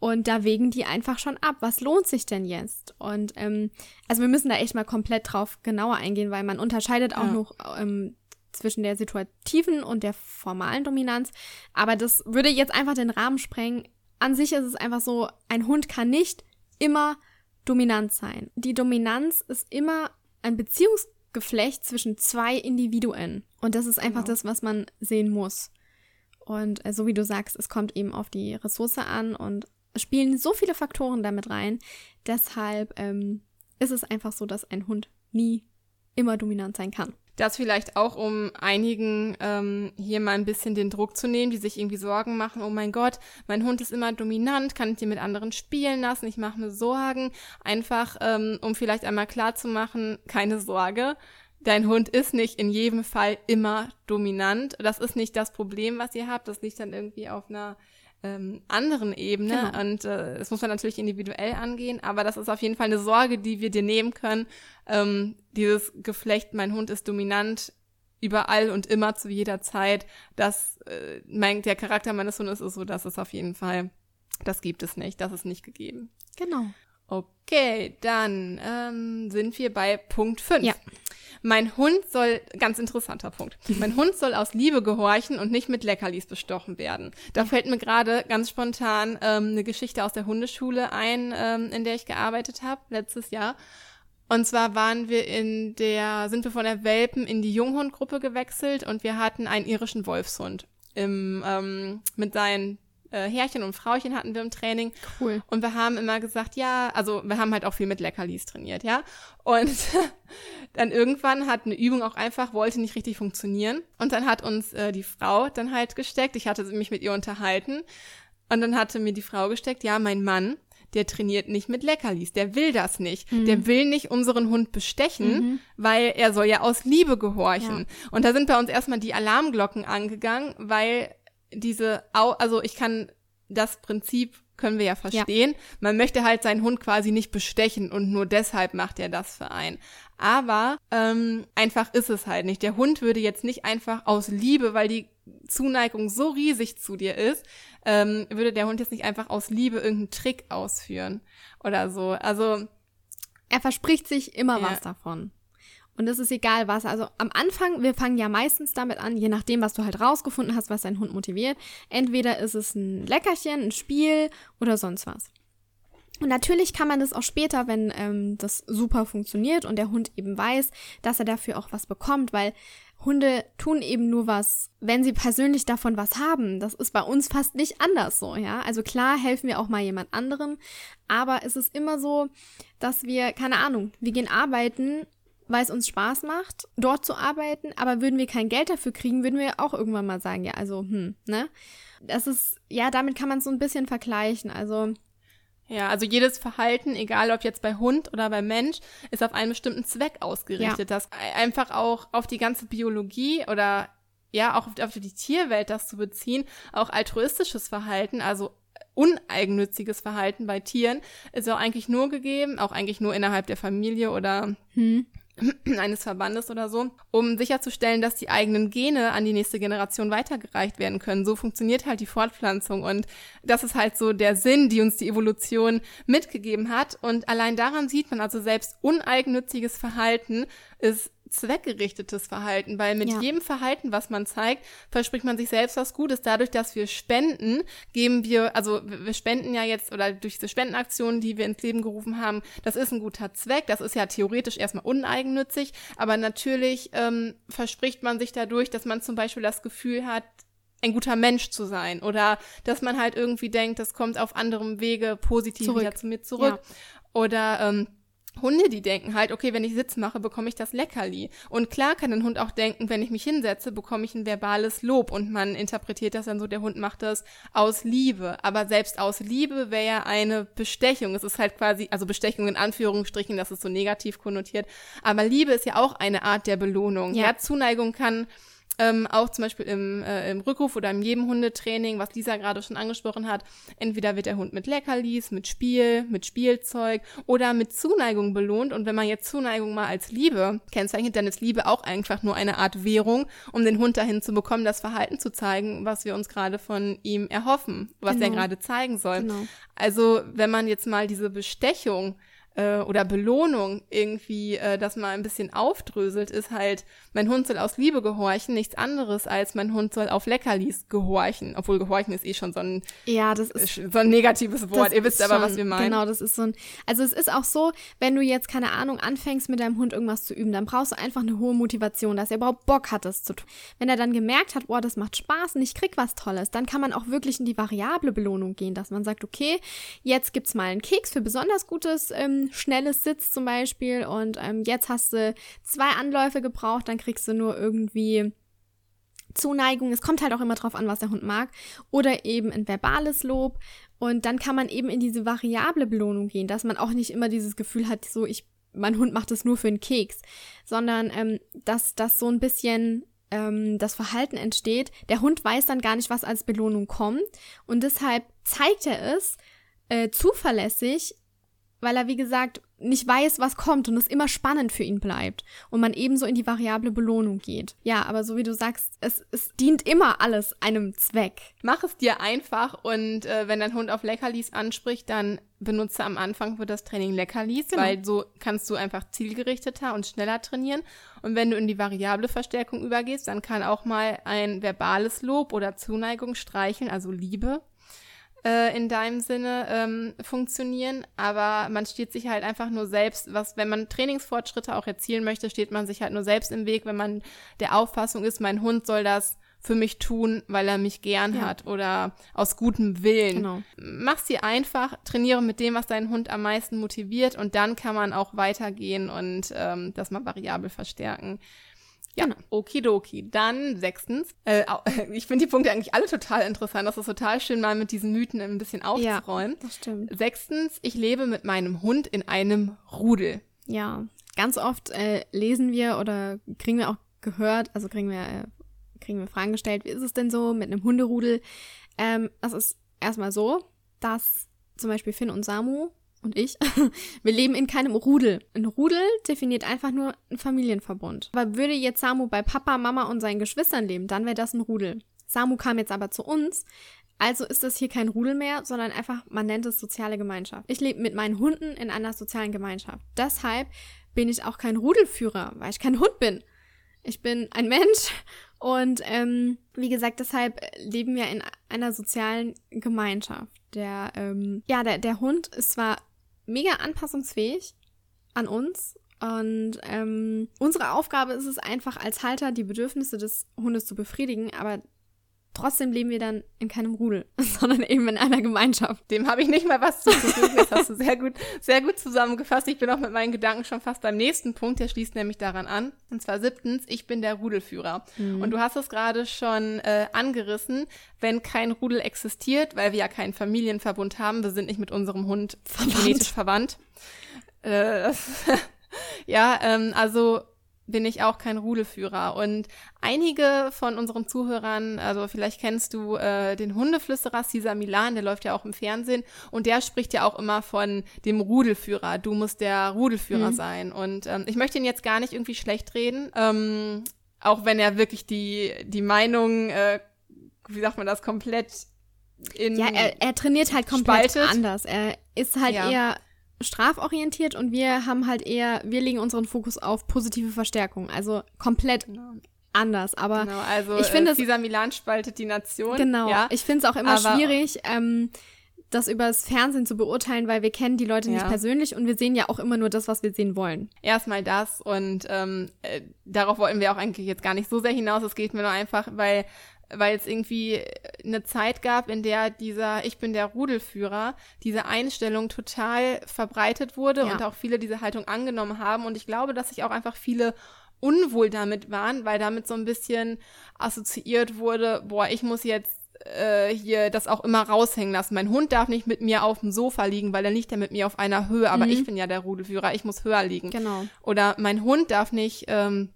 Speaker 1: Und da wägen die einfach schon ab. Was lohnt sich denn jetzt? Und ähm, also wir müssen da echt mal komplett drauf genauer eingehen, weil man unterscheidet auch
Speaker 2: Ja.
Speaker 1: noch ähm, zwischen der situativen und der formalen Dominanz. Aber das würde jetzt einfach den Rahmen sprengen. An sich ist es einfach so, ein Hund kann nicht immer dominant sein. Die Dominanz ist immer ein Beziehungsgeflecht zwischen zwei Individuen. Und das ist einfach
Speaker 2: Genau.
Speaker 1: das, was man sehen muss. Und äh, so wie du sagst, es kommt eben auf die Ressource an und spielen so viele Faktoren damit rein. Deshalb ähm, ist es einfach so, dass ein Hund nie immer dominant sein kann.
Speaker 2: Das vielleicht auch, um einigen ähm, hier mal ein bisschen den Druck zu nehmen, die sich irgendwie Sorgen machen, oh mein Gott, mein Hund ist immer dominant, kann ich den mit anderen spielen lassen, ich mache mir Sorgen. Einfach, ähm, um vielleicht einmal klar zu machen, keine Sorge. Dein Hund ist nicht in jedem Fall immer dominant. Das ist nicht das Problem, was ihr habt. Das liegt dann irgendwie auf einer ähm, anderen Ebene.
Speaker 1: Genau.
Speaker 2: Und äh, das muss man natürlich individuell angehen. Aber das ist auf jeden Fall eine Sorge, die wir dir nehmen können. Ähm, dieses Geflecht, mein Hund ist dominant überall und immer zu jeder Zeit. Das, äh, mein, der Charakter meines Hundes ist so, dass es auf jeden Fall, das gibt es nicht. Das ist nicht gegeben.
Speaker 1: Genau.
Speaker 2: Okay, dann ähm, sind wir bei Punkt 5.
Speaker 1: Ja.
Speaker 2: Mein Hund soll, ganz interessanter Punkt, mein Hund soll aus Liebe gehorchen und nicht mit Leckerlis bestochen werden. Da fällt mir gerade ganz spontan ähm, eine Geschichte aus der Hundeschule ein, ähm, in der ich gearbeitet habe, letztes Jahr. Und zwar waren wir in der, sind wir von der Welpen in die Junghundgruppe gewechselt und wir hatten einen irischen Wolfshund. Im, ähm, mit seinen äh, Herrchen und Frauchen hatten wir im Training.
Speaker 1: Cool.
Speaker 2: Und wir haben immer gesagt, ja, also wir haben halt auch viel mit Leckerlis trainiert, ja. Und (laughs) dann irgendwann hat eine Übung auch einfach, wollte nicht richtig funktionieren. Und dann hat uns äh, die Frau dann halt gesteckt. Ich hatte mich mit ihr unterhalten. Und dann hatte mir die Frau gesteckt, ja, mein Mann, der trainiert nicht mit Leckerlis, der will das nicht. Der will nicht unseren Hund bestechen, weil er soll ja aus Liebe gehorchen. Und da sind bei uns erstmal die Alarmglocken angegangen, weil diese, Au also ich kann das Prinzip können wir ja verstehen. Man möchte halt seinen Hund quasi nicht bestechen und nur deshalb macht er das für einen. Aber ähm, einfach ist es halt nicht. Der Hund würde jetzt nicht einfach aus Liebe, weil die Zuneigung so riesig zu dir ist, ähm, würde der Hund jetzt nicht einfach aus Liebe irgendeinen Trick ausführen oder so. Also
Speaker 1: Er verspricht sich immer
Speaker 2: Ja.
Speaker 1: was davon. Und es ist egal was. Also am Anfang, wir fangen ja meistens damit an, je nachdem, was du halt rausgefunden hast, was dein Hund motiviert. Entweder ist es ein Leckerchen, ein Spiel oder sonst was. Und natürlich kann man das auch später, wenn ähm, das super funktioniert und der Hund eben weiß, dass er dafür auch was bekommt, weil Hunde tun eben nur was, wenn sie persönlich davon was haben. Das ist bei uns fast nicht anders so, ja. Also klar helfen wir auch mal jemand anderem, aber es ist immer so, dass wir, keine Ahnung, wir gehen arbeiten, weil es uns Spaß macht, dort zu arbeiten, aber würden wir kein Geld dafür kriegen, würden wir auch irgendwann mal sagen, ja, also, hm, ne? Das ist, ja, damit kann man es so ein bisschen vergleichen. Also,
Speaker 2: Ja, also jedes Verhalten, egal ob jetzt bei Hund oder bei Mensch, ist auf einen bestimmten Zweck ausgerichtet. Das einfach auch auf die ganze Biologie oder ja, auch auf, auf die Tierwelt das zu beziehen, auch altruistisches Verhalten, also uneigennütziges Verhalten bei Tieren, ist auch eigentlich nur gegeben, auch eigentlich nur innerhalb der Familie oder
Speaker 1: hm, (clears throat)
Speaker 2: eines Verbandes oder so, um sicherzustellen, dass die eigenen Gene an die nächste Generation weitergereicht werden können. So funktioniert halt die Fortpflanzung und das ist halt so der Sinn, die uns die Evolution mitgegeben hat und allein daran sieht man also selbst uneigennütziges Verhalten ist zweckgerichtetes Verhalten, weil mit
Speaker 1: Ja.
Speaker 2: jedem Verhalten, was man zeigt, verspricht man sich selbst was Gutes. Dadurch, dass wir spenden, geben wir, also wir spenden ja jetzt oder durch diese Spendenaktionen, die wir ins Leben gerufen haben, das ist ein guter Zweck. Das ist ja theoretisch erstmal uneigennützig, aber natürlich ähm, verspricht man sich dadurch, dass man zum Beispiel das Gefühl hat, ein guter Mensch zu sein oder dass man halt irgendwie denkt, das kommt auf anderem Wege positiv
Speaker 1: Zurück.
Speaker 2: wieder zu mir zurück. Oder ähm, Hunde, die denken halt, okay, wenn ich Sitz mache, bekomme ich das Leckerli. Und klar kann ein Hund auch denken, wenn ich mich hinsetze, bekomme ich ein verbales Lob und man interpretiert das dann so, der Hund macht das aus Liebe. Aber selbst aus Liebe wäre ja eine Bestechung. Es ist halt quasi, also Bestechung in Anführungsstrichen, das ist so negativ konnotiert. Aber Liebe ist ja auch eine Art der Belohnung. Ja, ja Zuneigung kann ähm, auch zum Beispiel im, äh, im Rückruf oder in jedem Hundetraining, was Lisa gerade schon angesprochen hat, entweder wird der Hund mit Leckerlis, mit Spiel, mit Spielzeug oder mit Zuneigung belohnt. Und wenn man jetzt Zuneigung mal als Liebe kennzeichnet, dann ist Liebe auch einfach nur eine Art Währung, um den Hund dahin zu bekommen, das Verhalten zu zeigen, was wir uns gerade von ihm erhoffen, was genau. er gerade zeigen soll. Genau. Also wenn man jetzt mal diese Bestechung äh, oder Belohnung irgendwie äh, das mal ein bisschen aufdröselt, ist halt, mein Hund soll aus Liebe gehorchen, nichts anderes als mein Hund soll auf Leckerlis gehorchen. Obwohl gehorchen ist eh schon so ein,
Speaker 1: ja, das ist,
Speaker 2: so ein negatives Wort. Ihr wisst aber,
Speaker 1: schon,
Speaker 2: was wir meinen.
Speaker 1: Genau, das ist so ein, also es ist auch so, wenn du jetzt, keine Ahnung, anfängst mit deinem Hund irgendwas zu üben, dann brauchst du einfach eine hohe Motivation, dass er überhaupt Bock hat, das zu tun. Wenn er dann gemerkt hat, boah, das macht Spaß und ich krieg was Tolles, dann kann man auch wirklich in die variable Belohnung gehen, dass man sagt, okay, jetzt gibt's mal einen Keks für besonders gutes ähm, schnelles Sitz zum Beispiel und ähm, jetzt hast du zwei Anläufe gebraucht, dann kriegst du nur irgendwie Zuneigung. Es kommt halt auch immer drauf an, was der Hund mag. Oder eben ein verbales Lob. Und dann kann man eben in diese variable Belohnung gehen, dass man auch nicht immer dieses Gefühl hat, so ich, mein Hund macht das nur für einen Keks, sondern ähm, dass das so ein bisschen ähm, das Verhalten entsteht. Der Hund weiß dann gar nicht, was als Belohnung kommt. Und deshalb zeigt er es äh, zuverlässig weil er, wie gesagt, nicht weiß, was kommt und es immer spannend für ihn bleibt und man ebenso in die variable Belohnung geht. Ja, aber so wie du sagst, es, es dient immer alles einem Zweck.
Speaker 2: Mach es dir einfach und äh, wenn dein Hund auf Leckerlis anspricht, dann benutze am Anfang für das Training Leckerlis, genau. weil so kannst du einfach zielgerichteter und schneller trainieren. Und wenn du in die variable Verstärkung übergehst, dann kann auch mal ein verbales Lob oder Zuneigung streicheln, also Liebe, äh, in deinem Sinne ähm, funktionieren, aber man steht sich halt einfach nur selbst, was, wenn man Trainingsfortschritte auch erzielen möchte, steht man sich halt nur selbst im Weg, wenn man der Auffassung ist, mein Hund soll das für mich tun, weil er mich gern ja. hat oder aus gutem Willen. Genau. Mach's dir einfach, trainiere mit dem, was deinen Hund am meisten motiviert und dann kann man auch weitergehen und ähm, das mal variabel verstärken. Ja, genau. okidoki. Dann sechstens, äh, (laughs) ich finde die Punkte eigentlich alle total interessant. Das ist total schön, mal mit diesen Mythen ein bisschen aufzuräumen.
Speaker 1: Ja, das stimmt.
Speaker 2: Sechstens, ich lebe mit meinem Hund in einem Rudel.
Speaker 1: Ja, ganz oft äh, lesen wir oder kriegen wir auch gehört, also kriegen wir, äh, kriegen wir Fragen gestellt, wie ist es denn so mit einem Hunderudel? Ähm, das ist erstmal so, dass zum Beispiel Finn und Samu und ich, (laughs) wir leben in keinem Rudel. Ein Rudel definiert einfach nur einen Familienverbund. Aber würde jetzt Samu bei Papa, Mama und seinen Geschwistern leben, dann wäre das ein Rudel. Samu kam jetzt aber zu uns, also ist das hier kein Rudel mehr, sondern einfach, man nennt es soziale Gemeinschaft. Ich lebe mit meinen Hunden in einer sozialen Gemeinschaft. Deshalb bin ich auch kein Rudelführer, weil ich kein Hund bin. Ich bin ein Mensch und ähm, wie gesagt, deshalb leben wir in einer sozialen Gemeinschaft. Der, ähm, ja, der, der Hund ist zwar mega anpassungsfähig an uns. Und ähm, unsere Aufgabe ist es einfach als Halter, die Bedürfnisse des Hundes zu befriedigen, aber trotzdem leben wir dann in keinem Rudel, (laughs) sondern eben in einer Gemeinschaft.
Speaker 2: Dem habe ich nicht mal was zuzufügen. Das hast du sehr gut, sehr gut zusammengefasst. Ich bin auch mit meinen Gedanken schon fast beim nächsten Punkt. Der schließt nämlich daran an. Und zwar siebtens, ich bin der Rudelführer. Mhm. Und du hast es gerade schon äh, angerissen. Wenn kein Rudel existiert, weil wir ja keinen Familienverbund haben, wir sind nicht mit unserem Hund verwandt. genetisch verwandt. Äh, (laughs) ja, ähm, also bin ich auch kein Rudelführer. Und einige von unseren Zuhörern, also vielleicht kennst du äh, den Hundeflüsterer Cesar Milan, der läuft ja auch im Fernsehen und der spricht ja auch immer von dem Rudelführer. Du musst der Rudelführer mhm. sein. Und ähm, ich möchte ihn jetzt gar nicht irgendwie schlecht reden, ähm, auch wenn er wirklich die, die Meinung, äh, wie sagt man das, komplett in.
Speaker 1: Ja, er, er trainiert halt komplett spaltet. anders. Er ist halt ja. eher straforientiert und wir haben halt eher, wir legen unseren Fokus auf positive Verstärkung, also komplett genau. anders. Aber
Speaker 2: genau, also ich finde, äh, dieser Milan spaltet die Nation.
Speaker 1: Genau.
Speaker 2: Ja,
Speaker 1: ich finde es auch immer schwierig. Ähm, das übers Fernsehen zu beurteilen, weil wir kennen die Leute ja. nicht persönlich und wir sehen ja auch immer nur das, was wir sehen wollen.
Speaker 2: Erstmal das und ähm, äh, darauf wollten wir auch eigentlich jetzt gar nicht so sehr hinaus. Es geht mir nur einfach, weil weil es irgendwie eine Zeit gab, in der dieser Ich bin der Rudelführer, diese Einstellung total verbreitet wurde
Speaker 1: Ja.
Speaker 2: und auch viele diese Haltung angenommen haben. Und ich glaube, dass sich auch einfach viele unwohl damit waren, weil damit so ein bisschen assoziiert wurde, boah, ich muss jetzt äh, hier das auch immer raushängen lassen. Mein Hund darf nicht mit mir auf dem Sofa liegen, weil dann liegt er mit mir auf einer Höhe, aber
Speaker 1: Mhm.
Speaker 2: ich bin ja der Rudelführer, ich muss höher liegen.
Speaker 1: Genau.
Speaker 2: Oder mein Hund darf nicht ähm,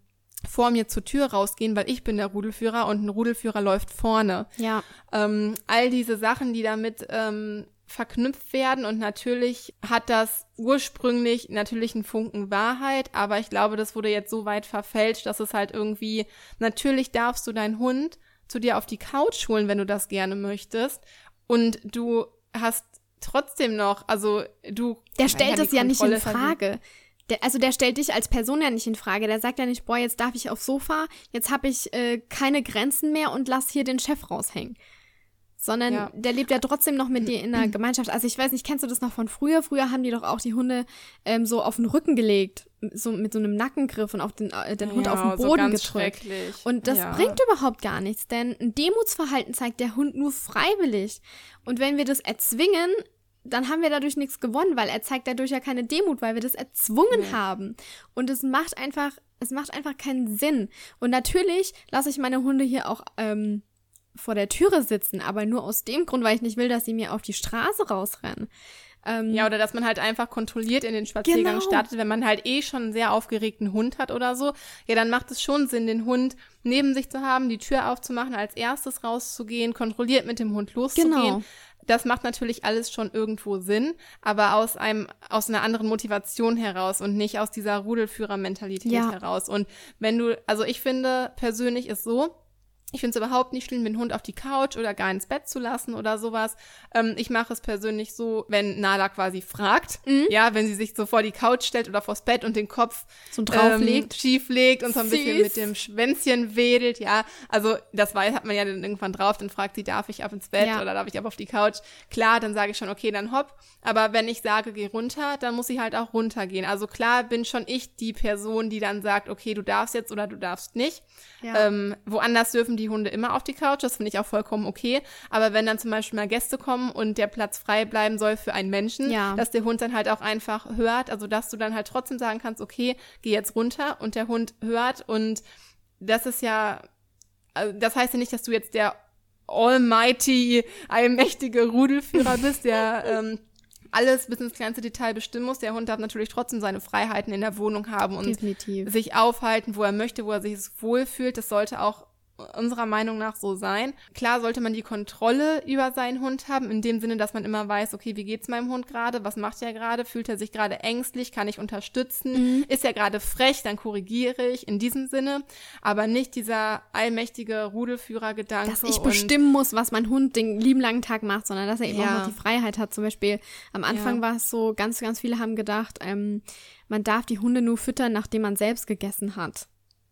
Speaker 2: vor mir zur Tür rausgehen, weil ich bin der Rudelführer und ein Rudelführer läuft vorne.
Speaker 1: Ja.
Speaker 2: Ähm, all diese Sachen, die damit ähm, verknüpft werden und natürlich hat das ursprünglich natürlich einen Funken Wahrheit, aber ich glaube, das wurde jetzt so weit verfälscht, dass es halt irgendwie, natürlich darfst du deinen Hund zu dir auf die Couch holen, wenn du das gerne möchtest und du hast trotzdem noch, also du
Speaker 1: Der stellt es ja nicht in
Speaker 2: ist halt
Speaker 1: Frage. Der, also der stellt dich als Person ja nicht in Frage. Der sagt ja nicht, boah, jetzt darf ich aufs Sofa, jetzt habe ich äh, keine Grenzen mehr und lass hier den Chef raushängen. Sondern
Speaker 2: Ja.
Speaker 1: der lebt ja trotzdem noch mit dir in einer (clears throat) Gemeinschaft. Also ich weiß nicht, kennst du das noch von früher? Früher haben die doch auch die Hunde ähm, so auf den Rücken gelegt, so mit so einem Nackengriff und auf den, äh, den Hund auf den
Speaker 2: so
Speaker 1: Boden
Speaker 2: ganz
Speaker 1: gedrückt. Und das
Speaker 2: ja.
Speaker 1: bringt überhaupt gar nichts, denn ein Demutsverhalten zeigt der Hund nur freiwillig. Und wenn wir das erzwingen, dann haben wir dadurch nichts gewonnen, weil er zeigt dadurch ja keine Demut, weil wir das erzwungen
Speaker 2: Nee.
Speaker 1: haben. Und es macht einfach, es macht einfach keinen Sinn. Und natürlich lasse ich meine Hunde hier auch ähm, vor der Türe sitzen, aber nur aus dem Grund, weil ich nicht will, dass sie mir auf die Straße rausrennen. Ähm,
Speaker 2: Ja, oder dass man halt einfach kontrolliert in den Spaziergang
Speaker 1: Genau.
Speaker 2: startet, wenn man halt eh schon einen sehr aufgeregten Hund hat oder so. Ja, dann macht es schon Sinn, den Hund neben sich zu haben, die Tür aufzumachen, als erstes rauszugehen, kontrolliert mit dem Hund loszugehen.
Speaker 1: Genau.
Speaker 2: Das macht natürlich alles schon irgendwo Sinn, aber aus einem, aus einer anderen Motivation heraus und nicht aus dieser Rudelführermentalität
Speaker 1: Ja.
Speaker 2: heraus. Und wenn du, also ich finde persönlich ist so, ich finde es überhaupt nicht schlimm, den Hund auf die Couch oder gar ins Bett zu lassen oder sowas. Ähm, ich mache es persönlich so, wenn Nala quasi fragt,
Speaker 1: Mhm.
Speaker 2: ja, wenn sie sich so vor die Couch stellt oder vors Bett und den Kopf
Speaker 1: so drauflegt.
Speaker 2: ähm, schief legt und so ein bisschen
Speaker 1: Süß.
Speaker 2: mit dem Schwänzchen wedelt, ja. Also das weiß, hat man ja dann irgendwann drauf, dann fragt sie, darf ich ab ins Bett
Speaker 1: Ja.
Speaker 2: oder darf ich ab auf die Couch? Klar, dann sage ich schon, okay, dann hopp. Aber wenn ich sage, geh runter, dann muss sie halt auch runtergehen. Also klar bin schon ich die Person, die dann sagt, okay, du darfst jetzt oder du darfst nicht.
Speaker 1: Ja.
Speaker 2: Ähm, woanders dürfen die Hunde immer auf die Couch, das finde ich auch vollkommen okay. Aber wenn dann zum Beispiel mal Gäste kommen und der Platz frei bleiben soll für einen Menschen,
Speaker 1: Ja.
Speaker 2: dass der Hund dann halt auch einfach hört, also dass du dann halt trotzdem sagen kannst, okay, geh jetzt runter und der Hund hört und das ist ja, also das heißt ja nicht, dass du jetzt der almighty, allmächtige Rudelführer bist, der (laughs) ähm, alles bis ins kleinste Detail bestimmen muss. Der Hund darf natürlich trotzdem seine Freiheiten in der Wohnung haben und
Speaker 1: Definitiv.
Speaker 2: sich aufhalten, wo er möchte, wo er sich wohlfühlt. Das sollte auch unserer Meinung nach so sein. Klar sollte man die Kontrolle über seinen Hund haben, in dem Sinne, dass man immer weiß, okay, wie geht's meinem Hund gerade? Was macht er gerade? Fühlt er sich gerade ängstlich? Kann ich unterstützen? Ist er gerade frech? Dann korrigiere ich in diesem Sinne. Aber nicht dieser allmächtige Rudelführer-Gedanke.
Speaker 1: dass ich bestimmen muss, was mein Hund den lieben langen Tag macht, sondern dass er eben
Speaker 2: Ja.
Speaker 1: auch noch die Freiheit hat. Zum Beispiel am Anfang
Speaker 2: Ja.
Speaker 1: war es so, ganz, ganz viele haben gedacht, ähm, man darf die Hunde nur füttern, nachdem man selbst gegessen hat.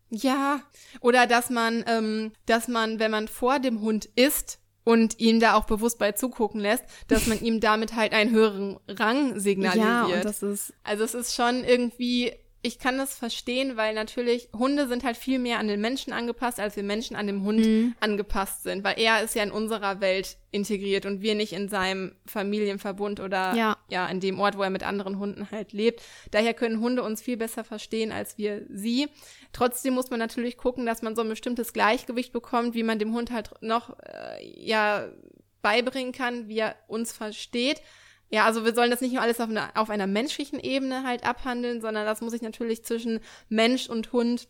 Speaker 2: Ja, oder dass man, ähm, dass man, wenn man vor dem Hund isst und ihm da auch bewusst bei zugucken lässt, dass man ihm damit halt einen höheren Rang signalisiert.
Speaker 1: Ja, und das ist,
Speaker 2: Also es ist schon irgendwie, ich kann das verstehen, weil natürlich Hunde sind halt viel mehr an den Menschen angepasst, als wir Menschen an dem Hund
Speaker 1: Mhm.
Speaker 2: angepasst sind, weil er ist ja in unserer Welt integriert und wir nicht in seinem Familienverbund oder
Speaker 1: Ja.
Speaker 2: ja in dem Ort, wo er mit anderen Hunden halt lebt. Daher können Hunde uns viel besser verstehen als wir sie. Trotzdem muss man natürlich gucken, dass man so ein bestimmtes Gleichgewicht bekommt, wie man dem Hund halt noch äh, ja beibringen kann, wie er uns versteht. Ja, also wir sollen das nicht nur alles auf einer, auf einer menschlichen Ebene halt abhandeln, sondern das muss sich natürlich zwischen Mensch und Hund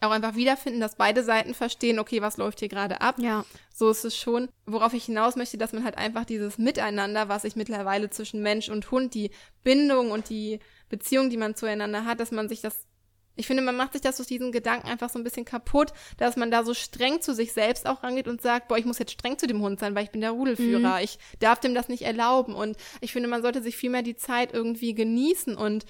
Speaker 2: auch einfach wiederfinden, dass beide Seiten verstehen, okay, was läuft hier gerade ab.
Speaker 1: ja,
Speaker 2: So ist es schon. Worauf ich hinaus möchte, dass man halt einfach dieses Miteinander, was sich mittlerweile zwischen Mensch und Hund, die Bindung und die Beziehung, die man zueinander hat, dass man sich das ich finde, man macht sich das durch diesen Gedanken einfach so ein bisschen kaputt, dass man da so streng zu sich selbst auch rangeht und sagt, boah, ich muss jetzt streng zu dem Hund sein, weil ich bin der Rudelführer. Ich darf dem das nicht erlauben. Und ich finde, man sollte sich vielmehr die Zeit irgendwie genießen und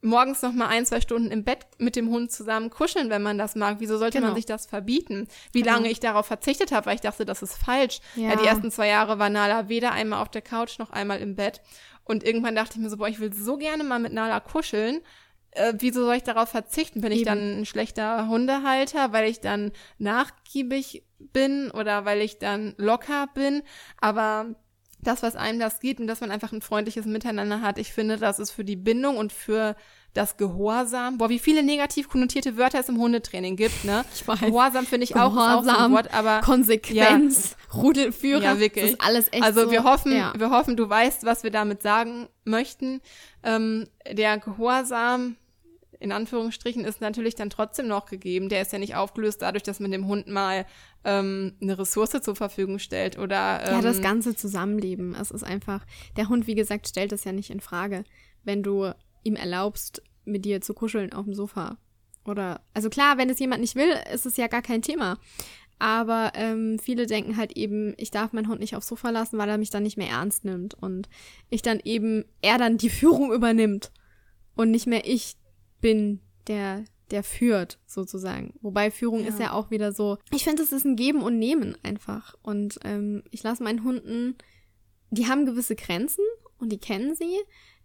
Speaker 2: morgens noch mal ein, zwei Stunden im Bett mit dem Hund zusammen kuscheln, wenn man das mag. Wieso sollte
Speaker 1: Genau.
Speaker 2: man sich das verbieten? Wie
Speaker 1: Genau.
Speaker 2: lange ich darauf verzichtet habe, weil ich dachte, das ist falsch. Ja.
Speaker 1: Ja.
Speaker 2: die ersten zwei Jahre war Nala weder einmal auf der Couch noch einmal im Bett. Und irgendwann dachte ich mir so, boah, ich will so gerne mal mit Nala kuscheln. Äh, wieso soll ich darauf verzichten? Bin Eben. ich dann ein schlechter Hundehalter, weil ich dann nachgiebig bin oder weil ich dann locker bin? Aber das, was einem das geht und dass man einfach ein freundliches Miteinander hat, ich finde, das ist für die Bindung und für das Gehorsam. Boah, wie viele negativ konnotierte Wörter es im Hundetraining gibt, ne?
Speaker 1: Ich weiß.
Speaker 2: Gehorsam finde ich auch,
Speaker 1: Gehorsam,
Speaker 2: auch so ein Wort, aber
Speaker 1: Konsequenz, ja. Rudelführer,
Speaker 2: ja, wirklich.
Speaker 1: das ist alles echt
Speaker 2: Also
Speaker 1: so,
Speaker 2: wir hoffen,
Speaker 1: ja.
Speaker 2: wir hoffen, du weißt, was wir damit sagen möchten. Ähm, der Gehorsam in Anführungsstrichen ist natürlich dann trotzdem noch gegeben. Der ist ja nicht aufgelöst dadurch, dass man dem Hund mal ähm, eine Ressource zur Verfügung stellt oder ähm,
Speaker 1: ja das ganze Zusammenleben. Es ist einfach der Hund, wie gesagt, stellt es ja nicht in Frage, wenn du ihm erlaubst, mit dir zu kuscheln auf dem Sofa oder also klar, wenn es jemand nicht will, ist es ja gar kein Thema. Aber ähm, viele denken halt eben, ich darf meinen Hund nicht aufs Sofa lassen, weil er mich dann nicht mehr ernst nimmt und ich dann eben er dann die (laughs) Führung übernimmt und nicht mehr ich bin, der, der führt, sozusagen. Wobei Führung ja. ist ja auch wieder so. Ich finde, es ist ein Geben und Nehmen einfach. Und ähm, ich lasse meinen Hunden, die haben gewisse Grenzen und die kennen sie.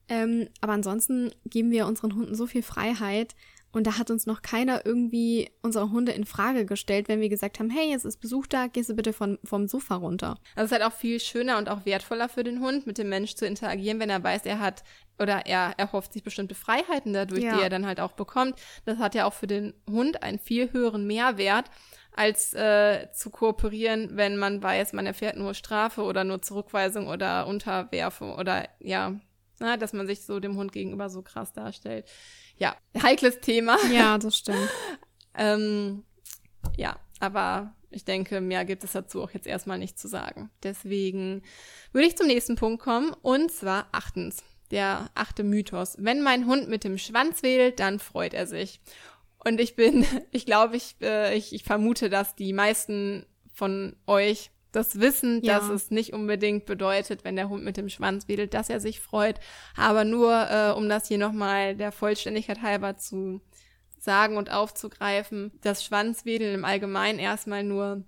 Speaker 1: Ähm, aber ansonsten geben wir unseren Hunden so viel Freiheit, und da hat uns noch keiner irgendwie unsere Hunde in Frage gestellt, wenn wir gesagt haben, hey, jetzt ist Besuch da, gehst du bitte von, vom Sofa runter.
Speaker 2: Also es ist halt auch viel schöner und auch wertvoller für den Hund, mit dem Mensch zu interagieren, wenn er weiß, er hat oder er erhofft sich bestimmte Freiheiten dadurch, ja. die er dann halt auch bekommt. Das hat ja auch für den Hund einen viel höheren Mehrwert, als äh, zu kooperieren, wenn man weiß, man erfährt nur Strafe oder nur Zurückweisung oder Unterwerfung oder ja, na, dass man sich so dem Hund gegenüber so krass darstellt ja, heikles Thema.
Speaker 1: Ja, das stimmt. (laughs)
Speaker 2: ähm, ja, aber ich denke, mehr gibt es dazu auch jetzt erstmal nicht zu sagen. Deswegen würde ich zum nächsten Punkt kommen und zwar achtens. Der achte Mythos. Wenn mein Hund mit dem Schwanz wedelt, dann freut er sich. Und ich bin, (laughs) ich glaube, ich, äh, ich, ich vermute, dass die meisten von euch das Wissen, ja. dass es nicht unbedingt bedeutet, wenn der Hund mit dem Schwanz wedelt, dass er sich freut. Aber nur, äh, um das hier nochmal der Vollständigkeit halber zu sagen und aufzugreifen, das Schwanzwedeln im Allgemeinen erstmal nur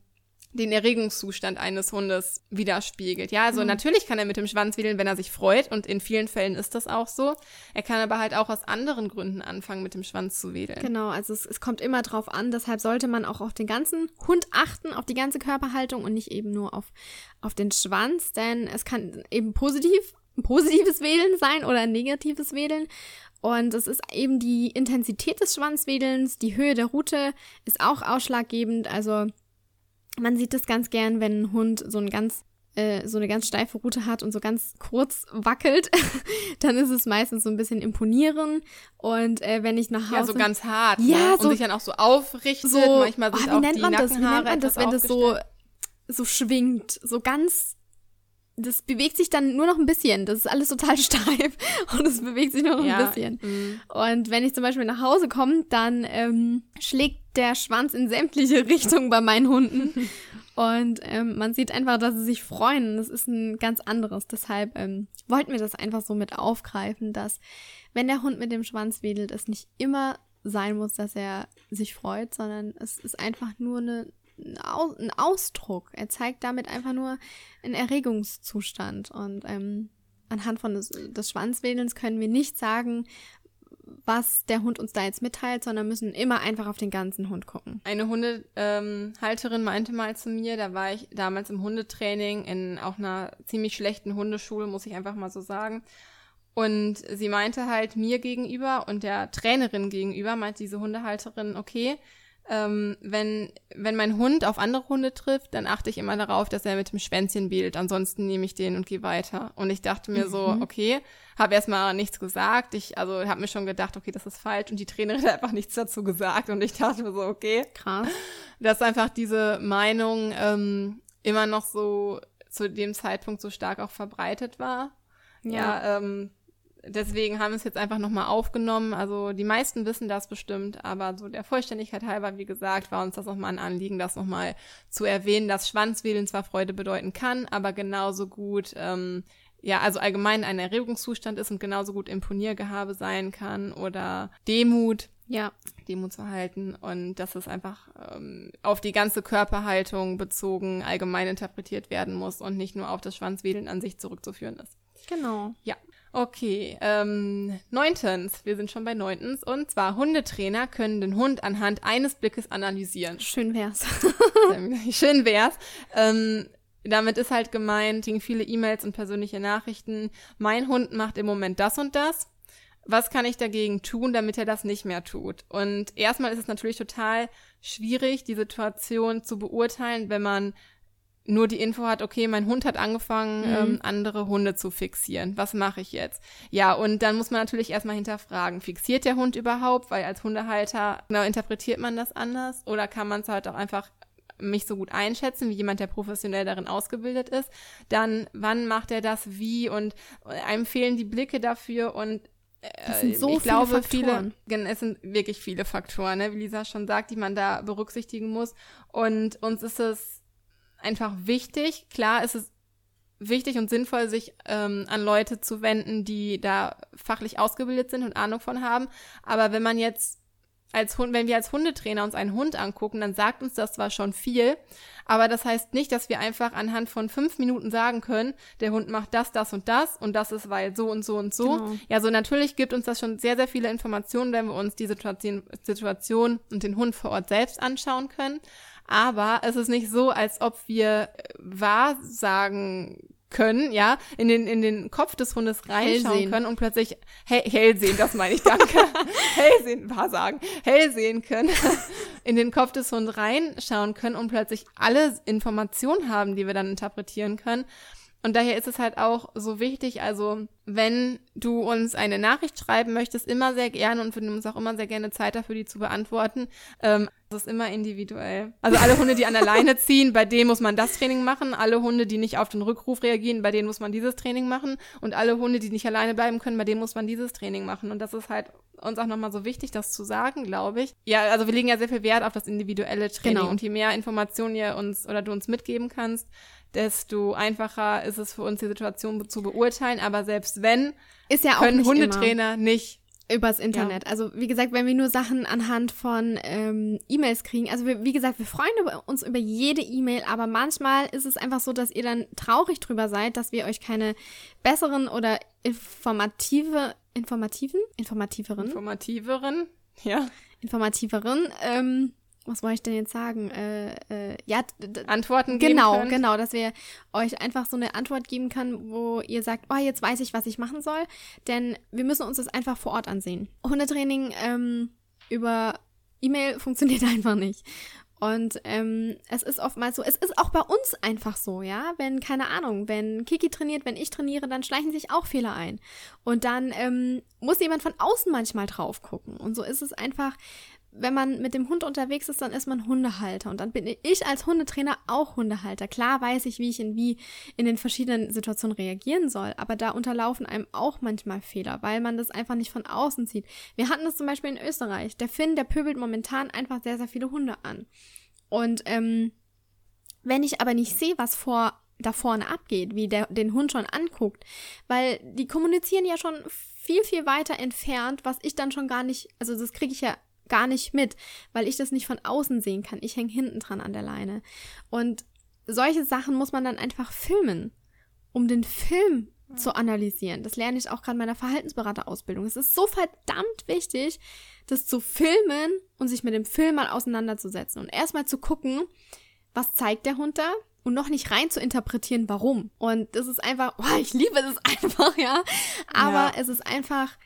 Speaker 2: den Erregungszustand eines Hundes widerspiegelt. Ja, also mhm. natürlich kann er mit dem Schwanz wedeln, wenn er sich freut und in vielen Fällen ist das auch so. Er kann aber halt auch aus anderen Gründen anfangen, mit dem Schwanz zu wedeln.
Speaker 1: Genau, also es, es kommt immer drauf an, deshalb sollte man auch auf den ganzen Hund achten, auf die ganze Körperhaltung und nicht eben nur auf, auf den Schwanz, denn es kann eben positiv, ein (laughs) positives Wedeln sein oder ein negatives Wedeln. Und es ist eben die Intensität des Schwanzwedelns, die Höhe der Route ist auch ausschlaggebend. Also man sieht es ganz gern, wenn ein Hund so ein ganz äh, so eine ganz steife Route hat und so ganz kurz wackelt, (laughs) dann ist es meistens so ein bisschen imponieren. Und äh, wenn ich nach Hause... Ja,
Speaker 2: so ganz hart.
Speaker 1: Ja,
Speaker 2: ne?
Speaker 1: so...
Speaker 2: Und sich dann auch so aufrichtet.
Speaker 1: So,
Speaker 2: Manchmal sind oh, auch die Nackenhaare
Speaker 1: das? Wie nennt man das, wenn das so, so schwingt? So ganz das bewegt sich dann nur noch ein bisschen. Das ist alles total (laughs) steif und es bewegt sich nur noch ja. ein bisschen. Mhm. Und wenn ich zum Beispiel nach Hause komme, dann ähm, schlägt der Schwanz in sämtliche (laughs) Richtungen bei meinen Hunden. und ähm, man sieht einfach, dass sie sich freuen. Das ist ein ganz anderes. Deshalb ähm, wollten wir das einfach so mit aufgreifen, dass wenn der Hund mit dem Schwanz wedelt, es nicht immer sein muss, dass er sich freut, sondern es ist einfach nur eine ein Ausdruck. Er zeigt damit einfach nur einen Erregungszustand. Und ähm, anhand von des, des Schwanzwedelns können wir nicht sagen, was der Hund uns da jetzt mitteilt, sondern müssen immer einfach auf den ganzen Hund gucken.
Speaker 2: Eine Hundehalterin ähm, meinte mal zu mir, da war ich damals im Hundetraining in auch einer ziemlich schlechten Hundeschule, muss ich einfach mal so sagen. Und sie meinte halt mir gegenüber und der Trainerin gegenüber, meinte diese Hundehalterin, okay, ähm, wenn, wenn mein Hund auf andere Hunde trifft, dann achte ich immer darauf, dass er mit dem Schwänzchen wählt. Ansonsten nehme ich den und gehe weiter. Und ich dachte mir mhm. so, okay, habe erstmal nichts gesagt. Ich, also habe mir schon gedacht, okay, das ist falsch. Und die Trainerin hat einfach nichts dazu gesagt. Und ich dachte mir so, okay.
Speaker 1: Krass.
Speaker 2: Dass einfach diese Meinung ähm, immer noch so zu dem Zeitpunkt so stark auch verbreitet war. Ja, ja ähm, deswegen haben wir es jetzt einfach nochmal aufgenommen. Also die meisten wissen das bestimmt, aber so der Vollständigkeit halber, wie gesagt, war uns das nochmal ein Anliegen, das nochmal zu erwähnen, dass Schwanzwedeln zwar Freude bedeuten kann, aber genauso gut, ähm, ja, also allgemein ein Erregungszustand ist und genauso gut Imponiergehabe sein kann oder Demut.
Speaker 1: Ja.
Speaker 2: Demutsverhalten und dass es einfach ähm, auf die ganze Körperhaltung bezogen allgemein interpretiert werden muss und nicht nur auf das Schwanzwedeln an sich zurückzuführen ist.
Speaker 1: Genau.
Speaker 2: Ja. Okay, ähm, neuntens, wir sind schon bei neuntens, und zwar Hundetrainer können den Hund anhand eines Blickes analysieren.
Speaker 1: Schön wär's. (laughs)
Speaker 2: Schön wär's. Ähm, damit ist halt gemeint, gegen viele E-Mails und persönliche Nachrichten, mein Hund macht im Moment das und das. Was kann ich dagegen tun, damit er das nicht mehr tut? Und erstmal ist es natürlich total schwierig, die Situation zu beurteilen, wenn man nur die Info hat, okay, mein Hund hat angefangen, mhm. ähm, andere Hunde zu fixieren. Was mache ich jetzt? Ja, und dann muss man natürlich erstmal hinterfragen, fixiert der Hund überhaupt? Weil als Hundehalter, genau, interpretiert man das anders? Oder kann man es halt auch einfach mich so gut einschätzen, wie jemand, der professionell darin ausgebildet ist? Dann, wann macht er das wie? Und einem fehlen die Blicke dafür und
Speaker 1: das sind so
Speaker 2: ich
Speaker 1: viele
Speaker 2: glaube,
Speaker 1: Faktoren.
Speaker 2: viele, es sind wirklich viele Faktoren, ne, wie Lisa schon sagt, die man da berücksichtigen muss. Und uns ist es einfach wichtig. Klar ist es wichtig und sinnvoll, sich ähm, an Leute zu wenden, die da fachlich ausgebildet sind und Ahnung von haben. Aber wenn man jetzt als Hund, wenn wir als Hundetrainer uns einen Hund angucken, dann sagt uns das zwar schon viel, aber das heißt nicht, dass wir einfach anhand von fünf Minuten sagen können, der Hund macht das, das und das und das ist weil so und so und so. Genau. Ja, so natürlich gibt uns das schon sehr, sehr viele Informationen, wenn wir uns die Situation, Situation und den Hund vor Ort selbst anschauen können. Aber es ist nicht so, als ob wir wahrsagen können, ja, in den, in den Kopf des Hundes reinschauen hell können und plötzlich hell, hell sehen, das meine ich, danke. (laughs) hell sehen, wahrsagen, hell sehen können, (laughs) in den Kopf des Hundes reinschauen können und plötzlich alle Informationen haben, die wir dann interpretieren können. Und daher ist es halt auch so wichtig, also wenn du uns eine Nachricht schreiben möchtest, immer sehr gerne und wir nehmen uns auch immer sehr gerne Zeit dafür, die zu beantworten. Ähm, ist immer individuell. Also alle Hunde, die an der Leine (laughs) ziehen, bei denen muss man das Training machen. Alle Hunde, die nicht auf den Rückruf reagieren, bei denen muss man dieses Training machen. Und alle Hunde, die nicht alleine bleiben können, bei denen muss man dieses Training machen. Und das ist halt uns auch nochmal so wichtig, das zu sagen, glaube ich. Ja, also wir legen ja sehr viel Wert auf das individuelle Training. Genau. Und je mehr Informationen ihr uns oder du uns mitgeben kannst, desto einfacher ist es für uns, die Situation zu beurteilen. Aber selbst wenn,
Speaker 1: ist ja auch
Speaker 2: können Hundetrainer
Speaker 1: immer.
Speaker 2: nicht
Speaker 1: Übers Internet. Ja. Also wie gesagt, wenn wir nur Sachen anhand von ähm, E-Mails kriegen, also wir, wie gesagt, wir freuen uns über jede E-Mail, aber manchmal ist es einfach so, dass ihr dann traurig drüber seid, dass wir euch keine besseren oder informative, informativen, informativeren,
Speaker 2: informativeren, ja,
Speaker 1: informativeren ähm, was wollte ich denn jetzt sagen? Äh, äh, ja,
Speaker 2: Antworten geben
Speaker 1: Genau,
Speaker 2: könnt.
Speaker 1: genau, dass wir euch einfach so eine Antwort geben können, wo ihr sagt, oh, jetzt weiß ich, was ich machen soll. Denn wir müssen uns das einfach vor Ort ansehen. Hundetraining ähm, über E-Mail (laughs) funktioniert einfach nicht. Und ähm, es ist oftmals so, es ist auch bei uns einfach so, ja, wenn, keine Ahnung, wenn Kiki trainiert, wenn ich trainiere, dann schleichen sich auch Fehler ein. Und dann ähm, muss jemand von außen manchmal drauf gucken. Und so ist es einfach, wenn man mit dem Hund unterwegs ist, dann ist man Hundehalter. Und dann bin ich als Hundetrainer auch Hundehalter. Klar weiß ich, wie ich in wie in den verschiedenen Situationen reagieren soll, aber da unterlaufen einem auch manchmal Fehler, weil man das einfach nicht von außen sieht. Wir hatten das zum Beispiel in Österreich. Der Finn, der pöbelt momentan einfach sehr, sehr viele Hunde an. Und ähm, wenn ich aber nicht sehe, was vor da vorne abgeht, wie der den Hund schon anguckt, weil die kommunizieren ja schon viel, viel weiter entfernt, was ich dann schon gar nicht, also das kriege ich ja gar nicht mit, weil ich das nicht von außen sehen kann. Ich hänge hinten dran an der Leine. Und solche Sachen muss man dann einfach filmen, um den Film zu analysieren. Das lerne ich auch gerade in meiner Verhaltensberaterausbildung. Es ist so verdammt wichtig, das zu filmen und sich mit dem Film mal auseinanderzusetzen und erstmal zu gucken, was zeigt der Hund da? Und noch nicht rein zu interpretieren, warum. Und das ist einfach, (laughs) oh, ich liebe das einfach, ja. Aber ja. es ist einfach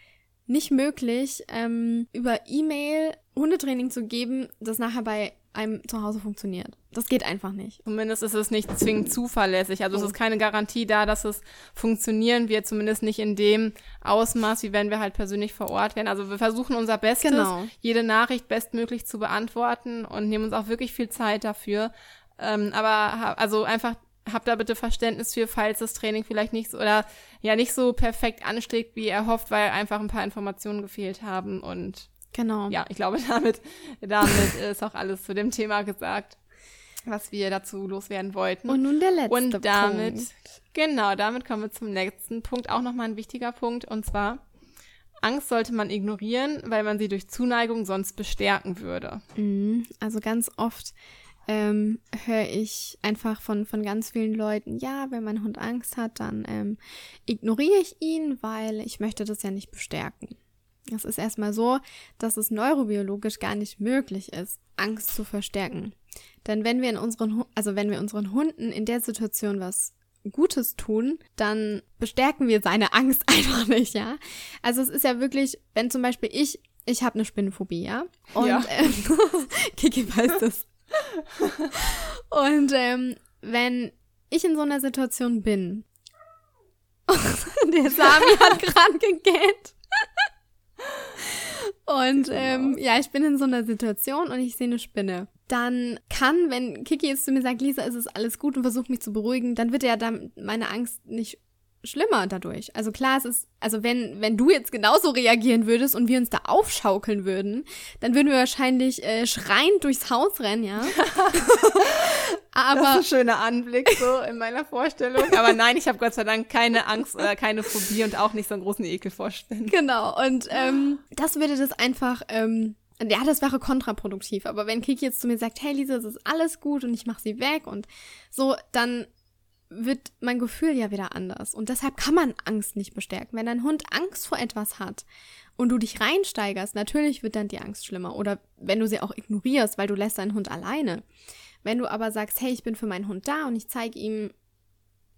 Speaker 1: nicht möglich, ähm, über E-Mail Hundetraining zu geben, das nachher bei einem zu Hause funktioniert. Das geht einfach nicht.
Speaker 2: Zumindest ist es nicht zwingend zuverlässig. Also oh. es ist keine Garantie da, dass es funktionieren wird, zumindest nicht in dem Ausmaß, wie wenn wir halt persönlich vor Ort wären. Also wir versuchen unser Bestes, genau. jede Nachricht bestmöglich zu beantworten und nehmen uns auch wirklich viel Zeit dafür. Ähm, aber also einfach habt da bitte Verständnis für, falls das Training vielleicht nicht so oder ja nicht so perfekt anschlägt, wie er hofft, weil einfach ein paar Informationen gefehlt haben und
Speaker 1: genau.
Speaker 2: Ja, ich glaube, (laughs) damit, damit ist auch alles zu dem Thema gesagt, was wir dazu loswerden wollten.
Speaker 1: Und nun der letzte
Speaker 2: Und damit, Punkt. genau, damit kommen wir zum nächsten Punkt, auch nochmal ein wichtiger Punkt, und zwar Angst sollte man ignorieren, weil man sie durch Zuneigung sonst bestärken würde.
Speaker 1: Mhm, also ganz oft ähm, höre ich einfach von, von ganz vielen Leuten, ja, wenn mein Hund Angst hat, dann ähm, ignoriere ich ihn, weil ich möchte das ja nicht bestärken. Es ist erstmal so, dass es neurobiologisch gar nicht möglich ist, Angst zu verstärken. Denn wenn wir in unseren, also wenn wir unseren Hunden in der Situation was Gutes tun, dann bestärken wir seine Angst (laughs) einfach nicht, ja. Also es ist ja wirklich, wenn zum Beispiel ich, ich habe eine Spinnenphobie, ja. Und ja. Ähm, (laughs) Kiki weiß das. (laughs) Und ähm, wenn ich in so einer Situation bin, (laughs) der Sami hat gerade gegähnt. Und ähm, ja, ich bin in so einer Situation und ich sehe eine Spinne. Dann kann, wenn Kiki jetzt zu mir sagt, Lisa, ist es alles gut und versucht mich zu beruhigen, dann wird ja dann meine Angst nicht schlimmer dadurch. Also klar, es ist, also wenn, wenn du jetzt genauso reagieren würdest und wir uns da aufschaukeln würden, dann würden wir wahrscheinlich äh, schreiend durchs Haus rennen, ja. (laughs)
Speaker 2: Aber das ist ein schöner Anblick so in meiner Vorstellung. (laughs) Aber nein, ich habe Gott sei Dank keine Angst oder keine Phobie und auch nicht so einen großen Ekel vorstellen.
Speaker 1: Genau. Und ähm, das würde das einfach ähm, ja, das wäre kontraproduktiv. Aber wenn Kiki jetzt zu mir sagt, hey Lisa, es ist alles gut und ich mache sie weg und so, dann wird mein Gefühl ja wieder anders. Und deshalb kann man Angst nicht bestärken. Wenn dein Hund Angst vor etwas hat und du dich reinsteigerst, natürlich wird dann die Angst schlimmer. Oder wenn du sie auch ignorierst, weil du lässt deinen Hund alleine. Wenn du aber sagst, hey, ich bin für meinen Hund da und ich zeige ihm,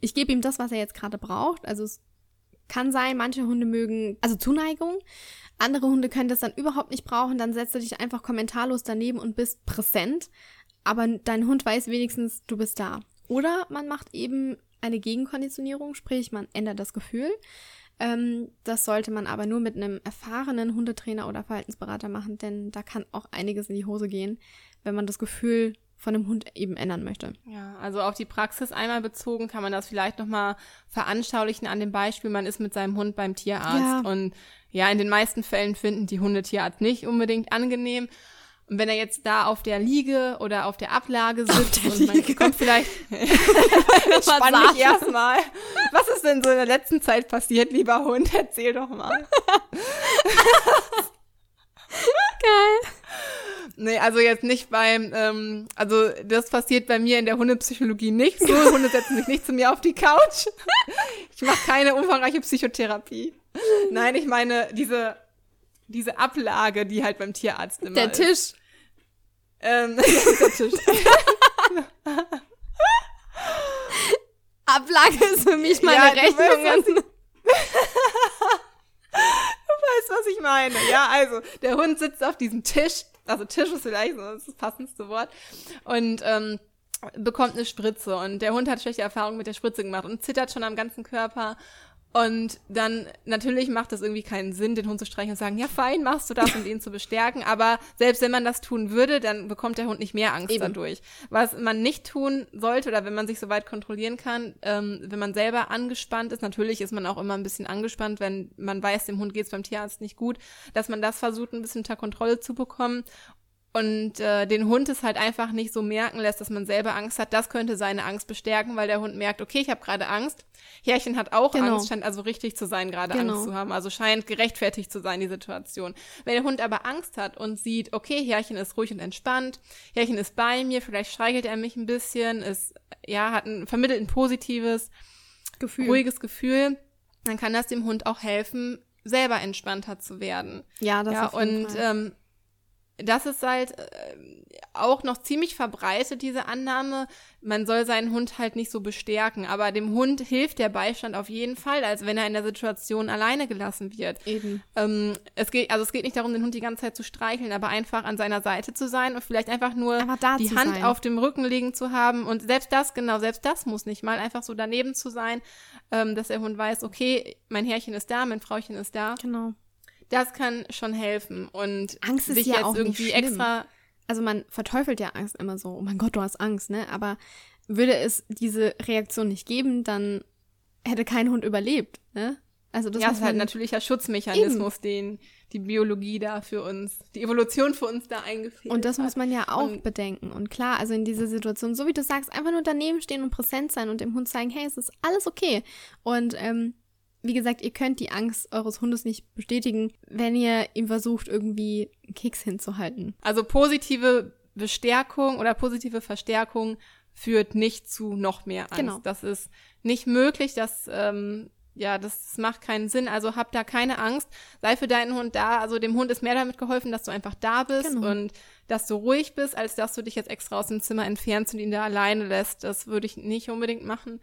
Speaker 1: ich gebe ihm das, was er jetzt gerade braucht. Also es kann sein, manche Hunde mögen, also Zuneigung. Andere Hunde können das dann überhaupt nicht brauchen. Dann setzt du dich einfach kommentarlos daneben und bist präsent. Aber dein Hund weiß wenigstens, du bist da. Oder man macht eben eine Gegenkonditionierung, sprich man ändert das Gefühl. Ähm, das sollte man aber nur mit einem erfahrenen Hundetrainer oder Verhaltensberater machen, denn da kann auch einiges in die Hose gehen, wenn man das Gefühl von dem Hund eben ändern möchte.
Speaker 2: Ja, also auf die Praxis einmal bezogen kann man das vielleicht nochmal veranschaulichen an dem Beispiel, man ist mit seinem Hund beim Tierarzt ja. und ja, in den meisten Fällen finden die Hunde Tierarzt nicht unbedingt angenehm. Und wenn er jetzt da auf der Liege oder auf der Ablage sitzt der und man Liege. kommt vielleicht (laughs) (laughs) Spann mich erstmal. Was ist denn so in der letzten Zeit passiert, lieber Hund? Erzähl doch mal. (laughs)
Speaker 1: Geil.
Speaker 2: Nee, also jetzt nicht beim, ähm, also das passiert bei mir in der Hundepsychologie nicht so. Hunde setzen sich nicht zu mir auf die Couch. Ich mache keine umfangreiche Psychotherapie. Nein, ich meine diese, diese Ablage, die halt beim Tierarzt immer
Speaker 1: Der Tisch.
Speaker 2: Ist. Ähm, (laughs) der Tisch.
Speaker 1: Ablage ist für mich meine ja, Rechnungen.
Speaker 2: Du weißt, was ich meine. Ja, also, der Hund sitzt auf diesem Tisch. Also Tisch ist vielleicht so das, das passendste Wort. Und ähm, bekommt eine Spritze. Und der Hund hat schlechte Erfahrungen mit der Spritze gemacht und zittert schon am ganzen Körper und dann, natürlich macht es irgendwie keinen Sinn, den Hund zu streichen und sagen, ja fein, machst du das, um (laughs) ihn zu bestärken. Aber selbst wenn man das tun würde, dann bekommt der Hund nicht mehr Angst Eben. dadurch. Was man nicht tun sollte, oder wenn man sich so weit kontrollieren kann, ähm, wenn man selber angespannt ist, natürlich ist man auch immer ein bisschen angespannt, wenn man weiß, dem Hund geht's beim Tierarzt nicht gut, dass man das versucht, ein bisschen unter Kontrolle zu bekommen und äh, den Hund es halt einfach nicht so merken lässt, dass man selber Angst hat, das könnte seine Angst bestärken, weil der Hund merkt, okay, ich habe gerade Angst. Härchen hat auch genau. Angst, scheint also richtig zu sein, gerade genau. Angst zu haben, also scheint gerechtfertigt zu sein, die Situation. Wenn der Hund aber Angst hat und sieht, okay, Härchen ist ruhig und entspannt, Härchen ist bei mir, vielleicht streichelt er mich ein bisschen, ist, ja, hat ein, vermittelt ein positives, Gefühl. ruhiges Gefühl, dann kann das dem Hund auch helfen, selber entspannter zu werden.
Speaker 1: Ja, das
Speaker 2: ja,
Speaker 1: auf jeden
Speaker 2: und Fall. Ähm, das ist halt äh, auch noch ziemlich verbreitet, diese Annahme, man soll seinen Hund halt nicht so bestärken. Aber dem Hund hilft der Beistand auf jeden Fall, als wenn er in der Situation alleine gelassen wird.
Speaker 1: Eben.
Speaker 2: Ähm, es geht, also es geht nicht darum, den Hund die ganze Zeit zu streicheln, aber einfach an seiner Seite zu sein und vielleicht einfach nur die Hand
Speaker 1: sein.
Speaker 2: auf dem Rücken liegen zu haben. Und selbst das, genau, selbst das muss nicht mal einfach so daneben zu sein, ähm, dass der Hund weiß, okay, mein Herrchen ist da, mein Frauchen ist da.
Speaker 1: Genau.
Speaker 2: Das kann schon helfen. Und
Speaker 1: Angst ist
Speaker 2: sich
Speaker 1: ja
Speaker 2: jetzt
Speaker 1: auch
Speaker 2: irgendwie
Speaker 1: nicht
Speaker 2: extra.
Speaker 1: Also man verteufelt ja Angst immer so. Oh mein Gott, du hast Angst, ne? Aber würde es diese Reaktion nicht geben, dann hätte kein Hund überlebt, ne?
Speaker 2: Also das ja, ist halt ein natürlicher Schutzmechanismus, eben. den die Biologie da für uns, die Evolution für uns da eingeführt hat.
Speaker 1: Und das muss man ja auch und bedenken. Und klar, also in dieser Situation, so wie du sagst, einfach nur daneben stehen und präsent sein und dem Hund zeigen, hey, es ist alles okay. Und ähm, wie gesagt, ihr könnt die Angst eures Hundes nicht bestätigen, wenn ihr ihm versucht, irgendwie einen Keks hinzuhalten.
Speaker 2: Also positive Bestärkung oder positive Verstärkung führt nicht zu noch mehr Angst.
Speaker 1: Genau.
Speaker 2: Das ist nicht möglich, das, ähm, ja, das macht keinen Sinn. Also hab da keine Angst. Sei für deinen Hund da. Also dem Hund ist mehr damit geholfen, dass du einfach da bist
Speaker 1: Genau.
Speaker 2: und dass du ruhig bist, als dass du dich jetzt extra aus dem Zimmer entfernst und ihn da alleine lässt. Das würde ich nicht unbedingt machen.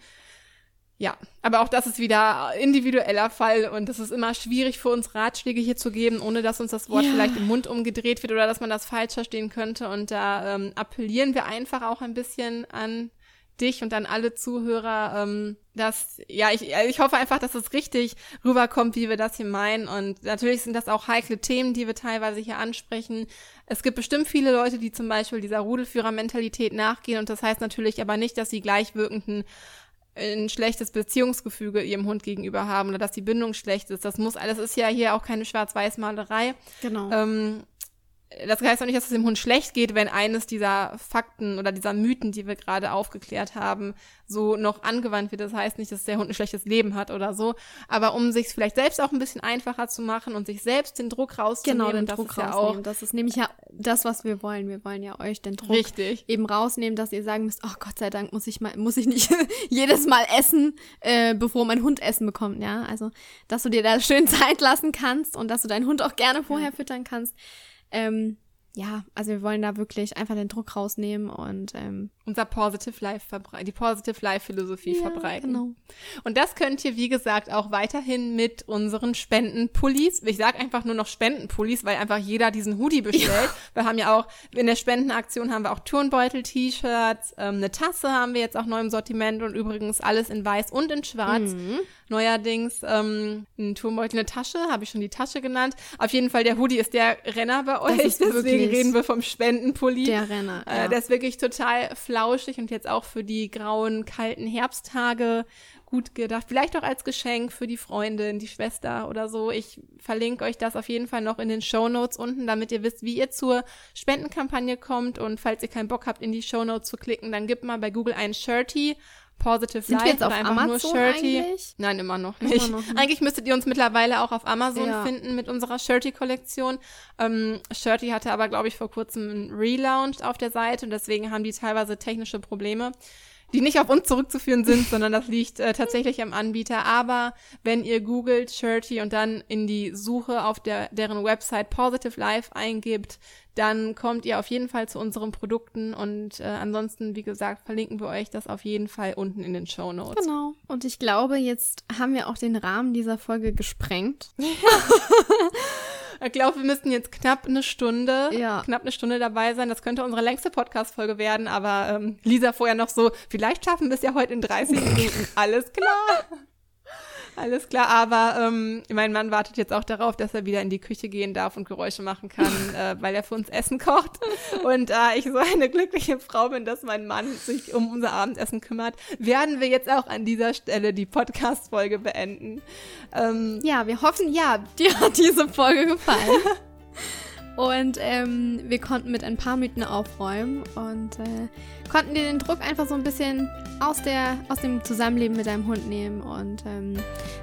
Speaker 2: Ja, aber auch das ist wieder individueller Fall und es ist immer schwierig für uns Ratschläge hier zu geben, ohne dass uns das Wort
Speaker 1: Ja.
Speaker 2: vielleicht im Mund umgedreht wird oder dass man das falsch verstehen könnte. Und da ähm, appellieren wir einfach auch ein bisschen an dich und an alle Zuhörer, ähm, dass, ja, ich, ich hoffe einfach, dass es richtig rüberkommt, wie wir das hier meinen. Und natürlich sind das auch heikle Themen, die wir teilweise hier ansprechen. Es gibt bestimmt viele Leute, die zum Beispiel dieser Rudelführer-Mentalität nachgehen. Und das heißt natürlich aber nicht, dass sie gleichwirkenden ein schlechtes Beziehungsgefüge ihrem Hund gegenüber haben oder dass die Bindung schlecht ist. Das muss alles ist ja hier auch keine Schwarz-Weiß-Malerei.
Speaker 1: Genau.
Speaker 2: Ähm, das heißt auch nicht, dass es dem Hund schlecht geht, wenn eines dieser Fakten oder dieser Mythen, die wir gerade aufgeklärt haben, so noch angewandt wird. Das heißt nicht, dass der Hund ein schlechtes Leben hat oder so. Aber um sich vielleicht selbst auch ein bisschen einfacher zu machen und sich selbst den Druck rauszunehmen,
Speaker 1: genau, den
Speaker 2: das
Speaker 1: Druck
Speaker 2: ist ja
Speaker 1: rausnehmen.
Speaker 2: auch
Speaker 1: Das ist nämlich ja das, was wir wollen. Wir wollen ja euch den Druck
Speaker 2: richtig.
Speaker 1: eben rausnehmen, dass ihr sagen müsst, oh Gott sei Dank muss ich mal, muss ich nicht (laughs) jedes Mal essen, äh, bevor mein Hund Essen bekommt, ja. Also, dass du dir da schön (laughs) Zeit lassen kannst und dass du deinen Hund auch gerne vorher füttern kannst. Ähm, ja, also wir wollen da wirklich einfach den Druck rausnehmen und ähm,
Speaker 2: Unser Positive Life verbreiten, die Positive Life Philosophie
Speaker 1: ja,
Speaker 2: verbreiten.
Speaker 1: Genau.
Speaker 2: Und das könnt ihr, wie gesagt, auch weiterhin mit unseren Spendenpullis. Ich sage einfach nur noch Spendenpullis, weil einfach jeder diesen Hoodie bestellt. Wir haben ja auch, in der Spendenaktion haben wir auch Turnbeutel, T-Shirts, ähm, eine Tasse haben wir jetzt auch neu im Sortiment und übrigens alles in weiß und in schwarz.
Speaker 1: Mhm.
Speaker 2: Neuerdings ähm, ein Turnbeutel, eine Tasche, habe ich schon die Tasche genannt. Auf jeden Fall, der Hoodie ist der Renner bei euch. Deswegen reden wir vom Spendenpulli.
Speaker 1: Der Renner. Ja.
Speaker 2: Äh, der ist wirklich total flauschig und jetzt auch für die grauen, kalten Herbsttage gut gedacht. Vielleicht auch als Geschenk für die Freundin, die Schwester oder so. Ich verlinke euch das auf jeden Fall noch in den Show Notes unten, damit ihr wisst, wie ihr zur Spendenkampagne kommt. Und falls ihr keinen Bock habt, in die Show Notes zu klicken, dann gebt mal bei Google ein Shirty. Positive
Speaker 1: Sind
Speaker 2: Life
Speaker 1: wir jetzt auf Amazon
Speaker 2: nur Shirty.
Speaker 1: eigentlich?
Speaker 2: Nein, immer noch
Speaker 1: Immer
Speaker 2: nicht.
Speaker 1: noch nicht.
Speaker 2: Eigentlich müsstet ihr uns mittlerweile auch auf Amazon
Speaker 1: Ja.
Speaker 2: finden mit unserer Shirty-Kollektion. Ähm, Shirty hatte aber, glaube ich, vor kurzem einen Relaunch auf der Seite und deswegen haben die teilweise technische Probleme, die nicht auf uns zurückzuführen sind, sondern das liegt äh, tatsächlich am Anbieter. Aber wenn ihr googelt Shirty und dann in die Suche auf der, deren Website Positive Life eingibt, dann kommt ihr auf jeden Fall zu unseren Produkten und äh, ansonsten, wie gesagt, verlinken wir euch das auf jeden Fall unten in den Show Notes.
Speaker 1: Genau. Und ich glaube, jetzt haben wir auch den Rahmen dieser Folge gesprengt. (laughs) (laughs)
Speaker 2: Ich glaube, wir müssten jetzt knapp eine Stunde,
Speaker 1: Ja.
Speaker 2: knapp eine Stunde dabei sein. Das könnte unsere längste Podcast-Folge werden, aber ähm, Lisa vorher noch so, vielleicht schaffen wir es ja heute in 30 Minuten. Alles klar. Alles klar, aber ähm, mein Mann wartet jetzt auch darauf, dass er wieder in die Küche gehen darf und Geräusche machen kann, (laughs) äh, weil er für uns Essen kocht. Und da ich so eine glückliche Frau bin, dass mein Mann sich um unser Abendessen kümmert, werden wir jetzt auch an dieser Stelle die Podcast-Folge beenden. Ähm,
Speaker 1: Ja, wir hoffen, ja, dir hat diese Folge gefallen. (laughs) Und ähm, wir konnten mit ein paar Mythen aufräumen und äh, konnten dir den Druck einfach so ein bisschen aus, der, aus dem Zusammenleben mit deinem Hund nehmen. Und ähm,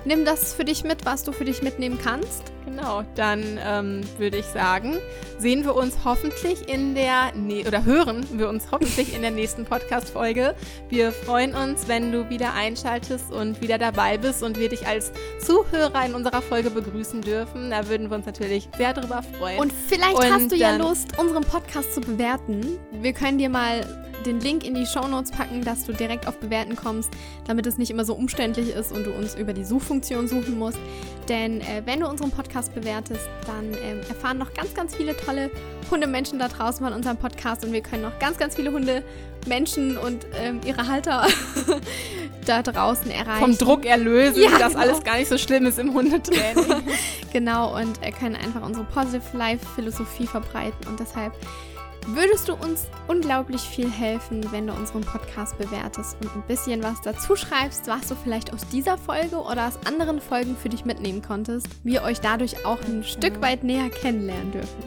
Speaker 1: nimm das für dich mit, was du für dich mitnehmen kannst.
Speaker 2: Genau, dann ähm, würde ich sagen, sehen wir uns hoffentlich in der, ne oder hören wir uns hoffentlich in der nächsten Podcast-Folge. Wir freuen uns, wenn du wieder einschaltest und wieder dabei bist und wir dich als Zuhörer in unserer Folge begrüßen dürfen. Da würden wir uns natürlich sehr drüber freuen.
Speaker 1: Und vielleicht
Speaker 2: Und
Speaker 1: hast du ja Lust, unseren Podcast zu bewerten. Wir können dir mal den Link in die Shownotes packen, dass du direkt auf Bewerten kommst, damit es nicht immer so umständlich ist und du uns über die Suchfunktion suchen musst. Denn äh, wenn du unseren Podcast bewertest, dann ähm, erfahren noch ganz, ganz viele tolle Hundemenschen da draußen von unserem Podcast und wir können noch ganz, ganz viele Hundemenschen und ähm, ihre Halter (laughs) da draußen erreichen.
Speaker 2: vom Druck erlösen,
Speaker 1: Ja,
Speaker 2: dass
Speaker 1: genau.
Speaker 2: alles gar nicht so schlimm ist im Hundetraining. (laughs)
Speaker 1: Genau, und äh, können einfach unsere Positive Life Philosophie verbreiten. Und deshalb würdest du uns unglaublich viel helfen, wenn du unseren Podcast bewertest und ein bisschen was dazu schreibst, was du vielleicht aus dieser Folge oder aus anderen Folgen für dich mitnehmen konntest. Wir euch dadurch auch ein Stück weit näher kennenlernen dürfen.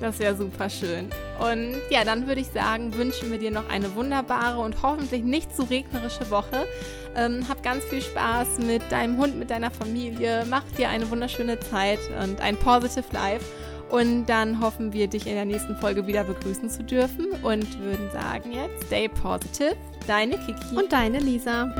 Speaker 2: Das wäre super schön. Und ja, dann würde ich sagen, wünschen wir dir noch eine wunderbare und hoffentlich nicht zu regnerische Woche. Ähm, hab ganz viel Spaß mit deinem Hund, mit deiner Familie. Mach dir eine wunderschöne Zeit und ein positive Life. Und dann hoffen wir, dich in der nächsten Folge wieder begrüßen zu dürfen und würden sagen jetzt, stay positive, deine Kiki.
Speaker 1: Und deine Lisa.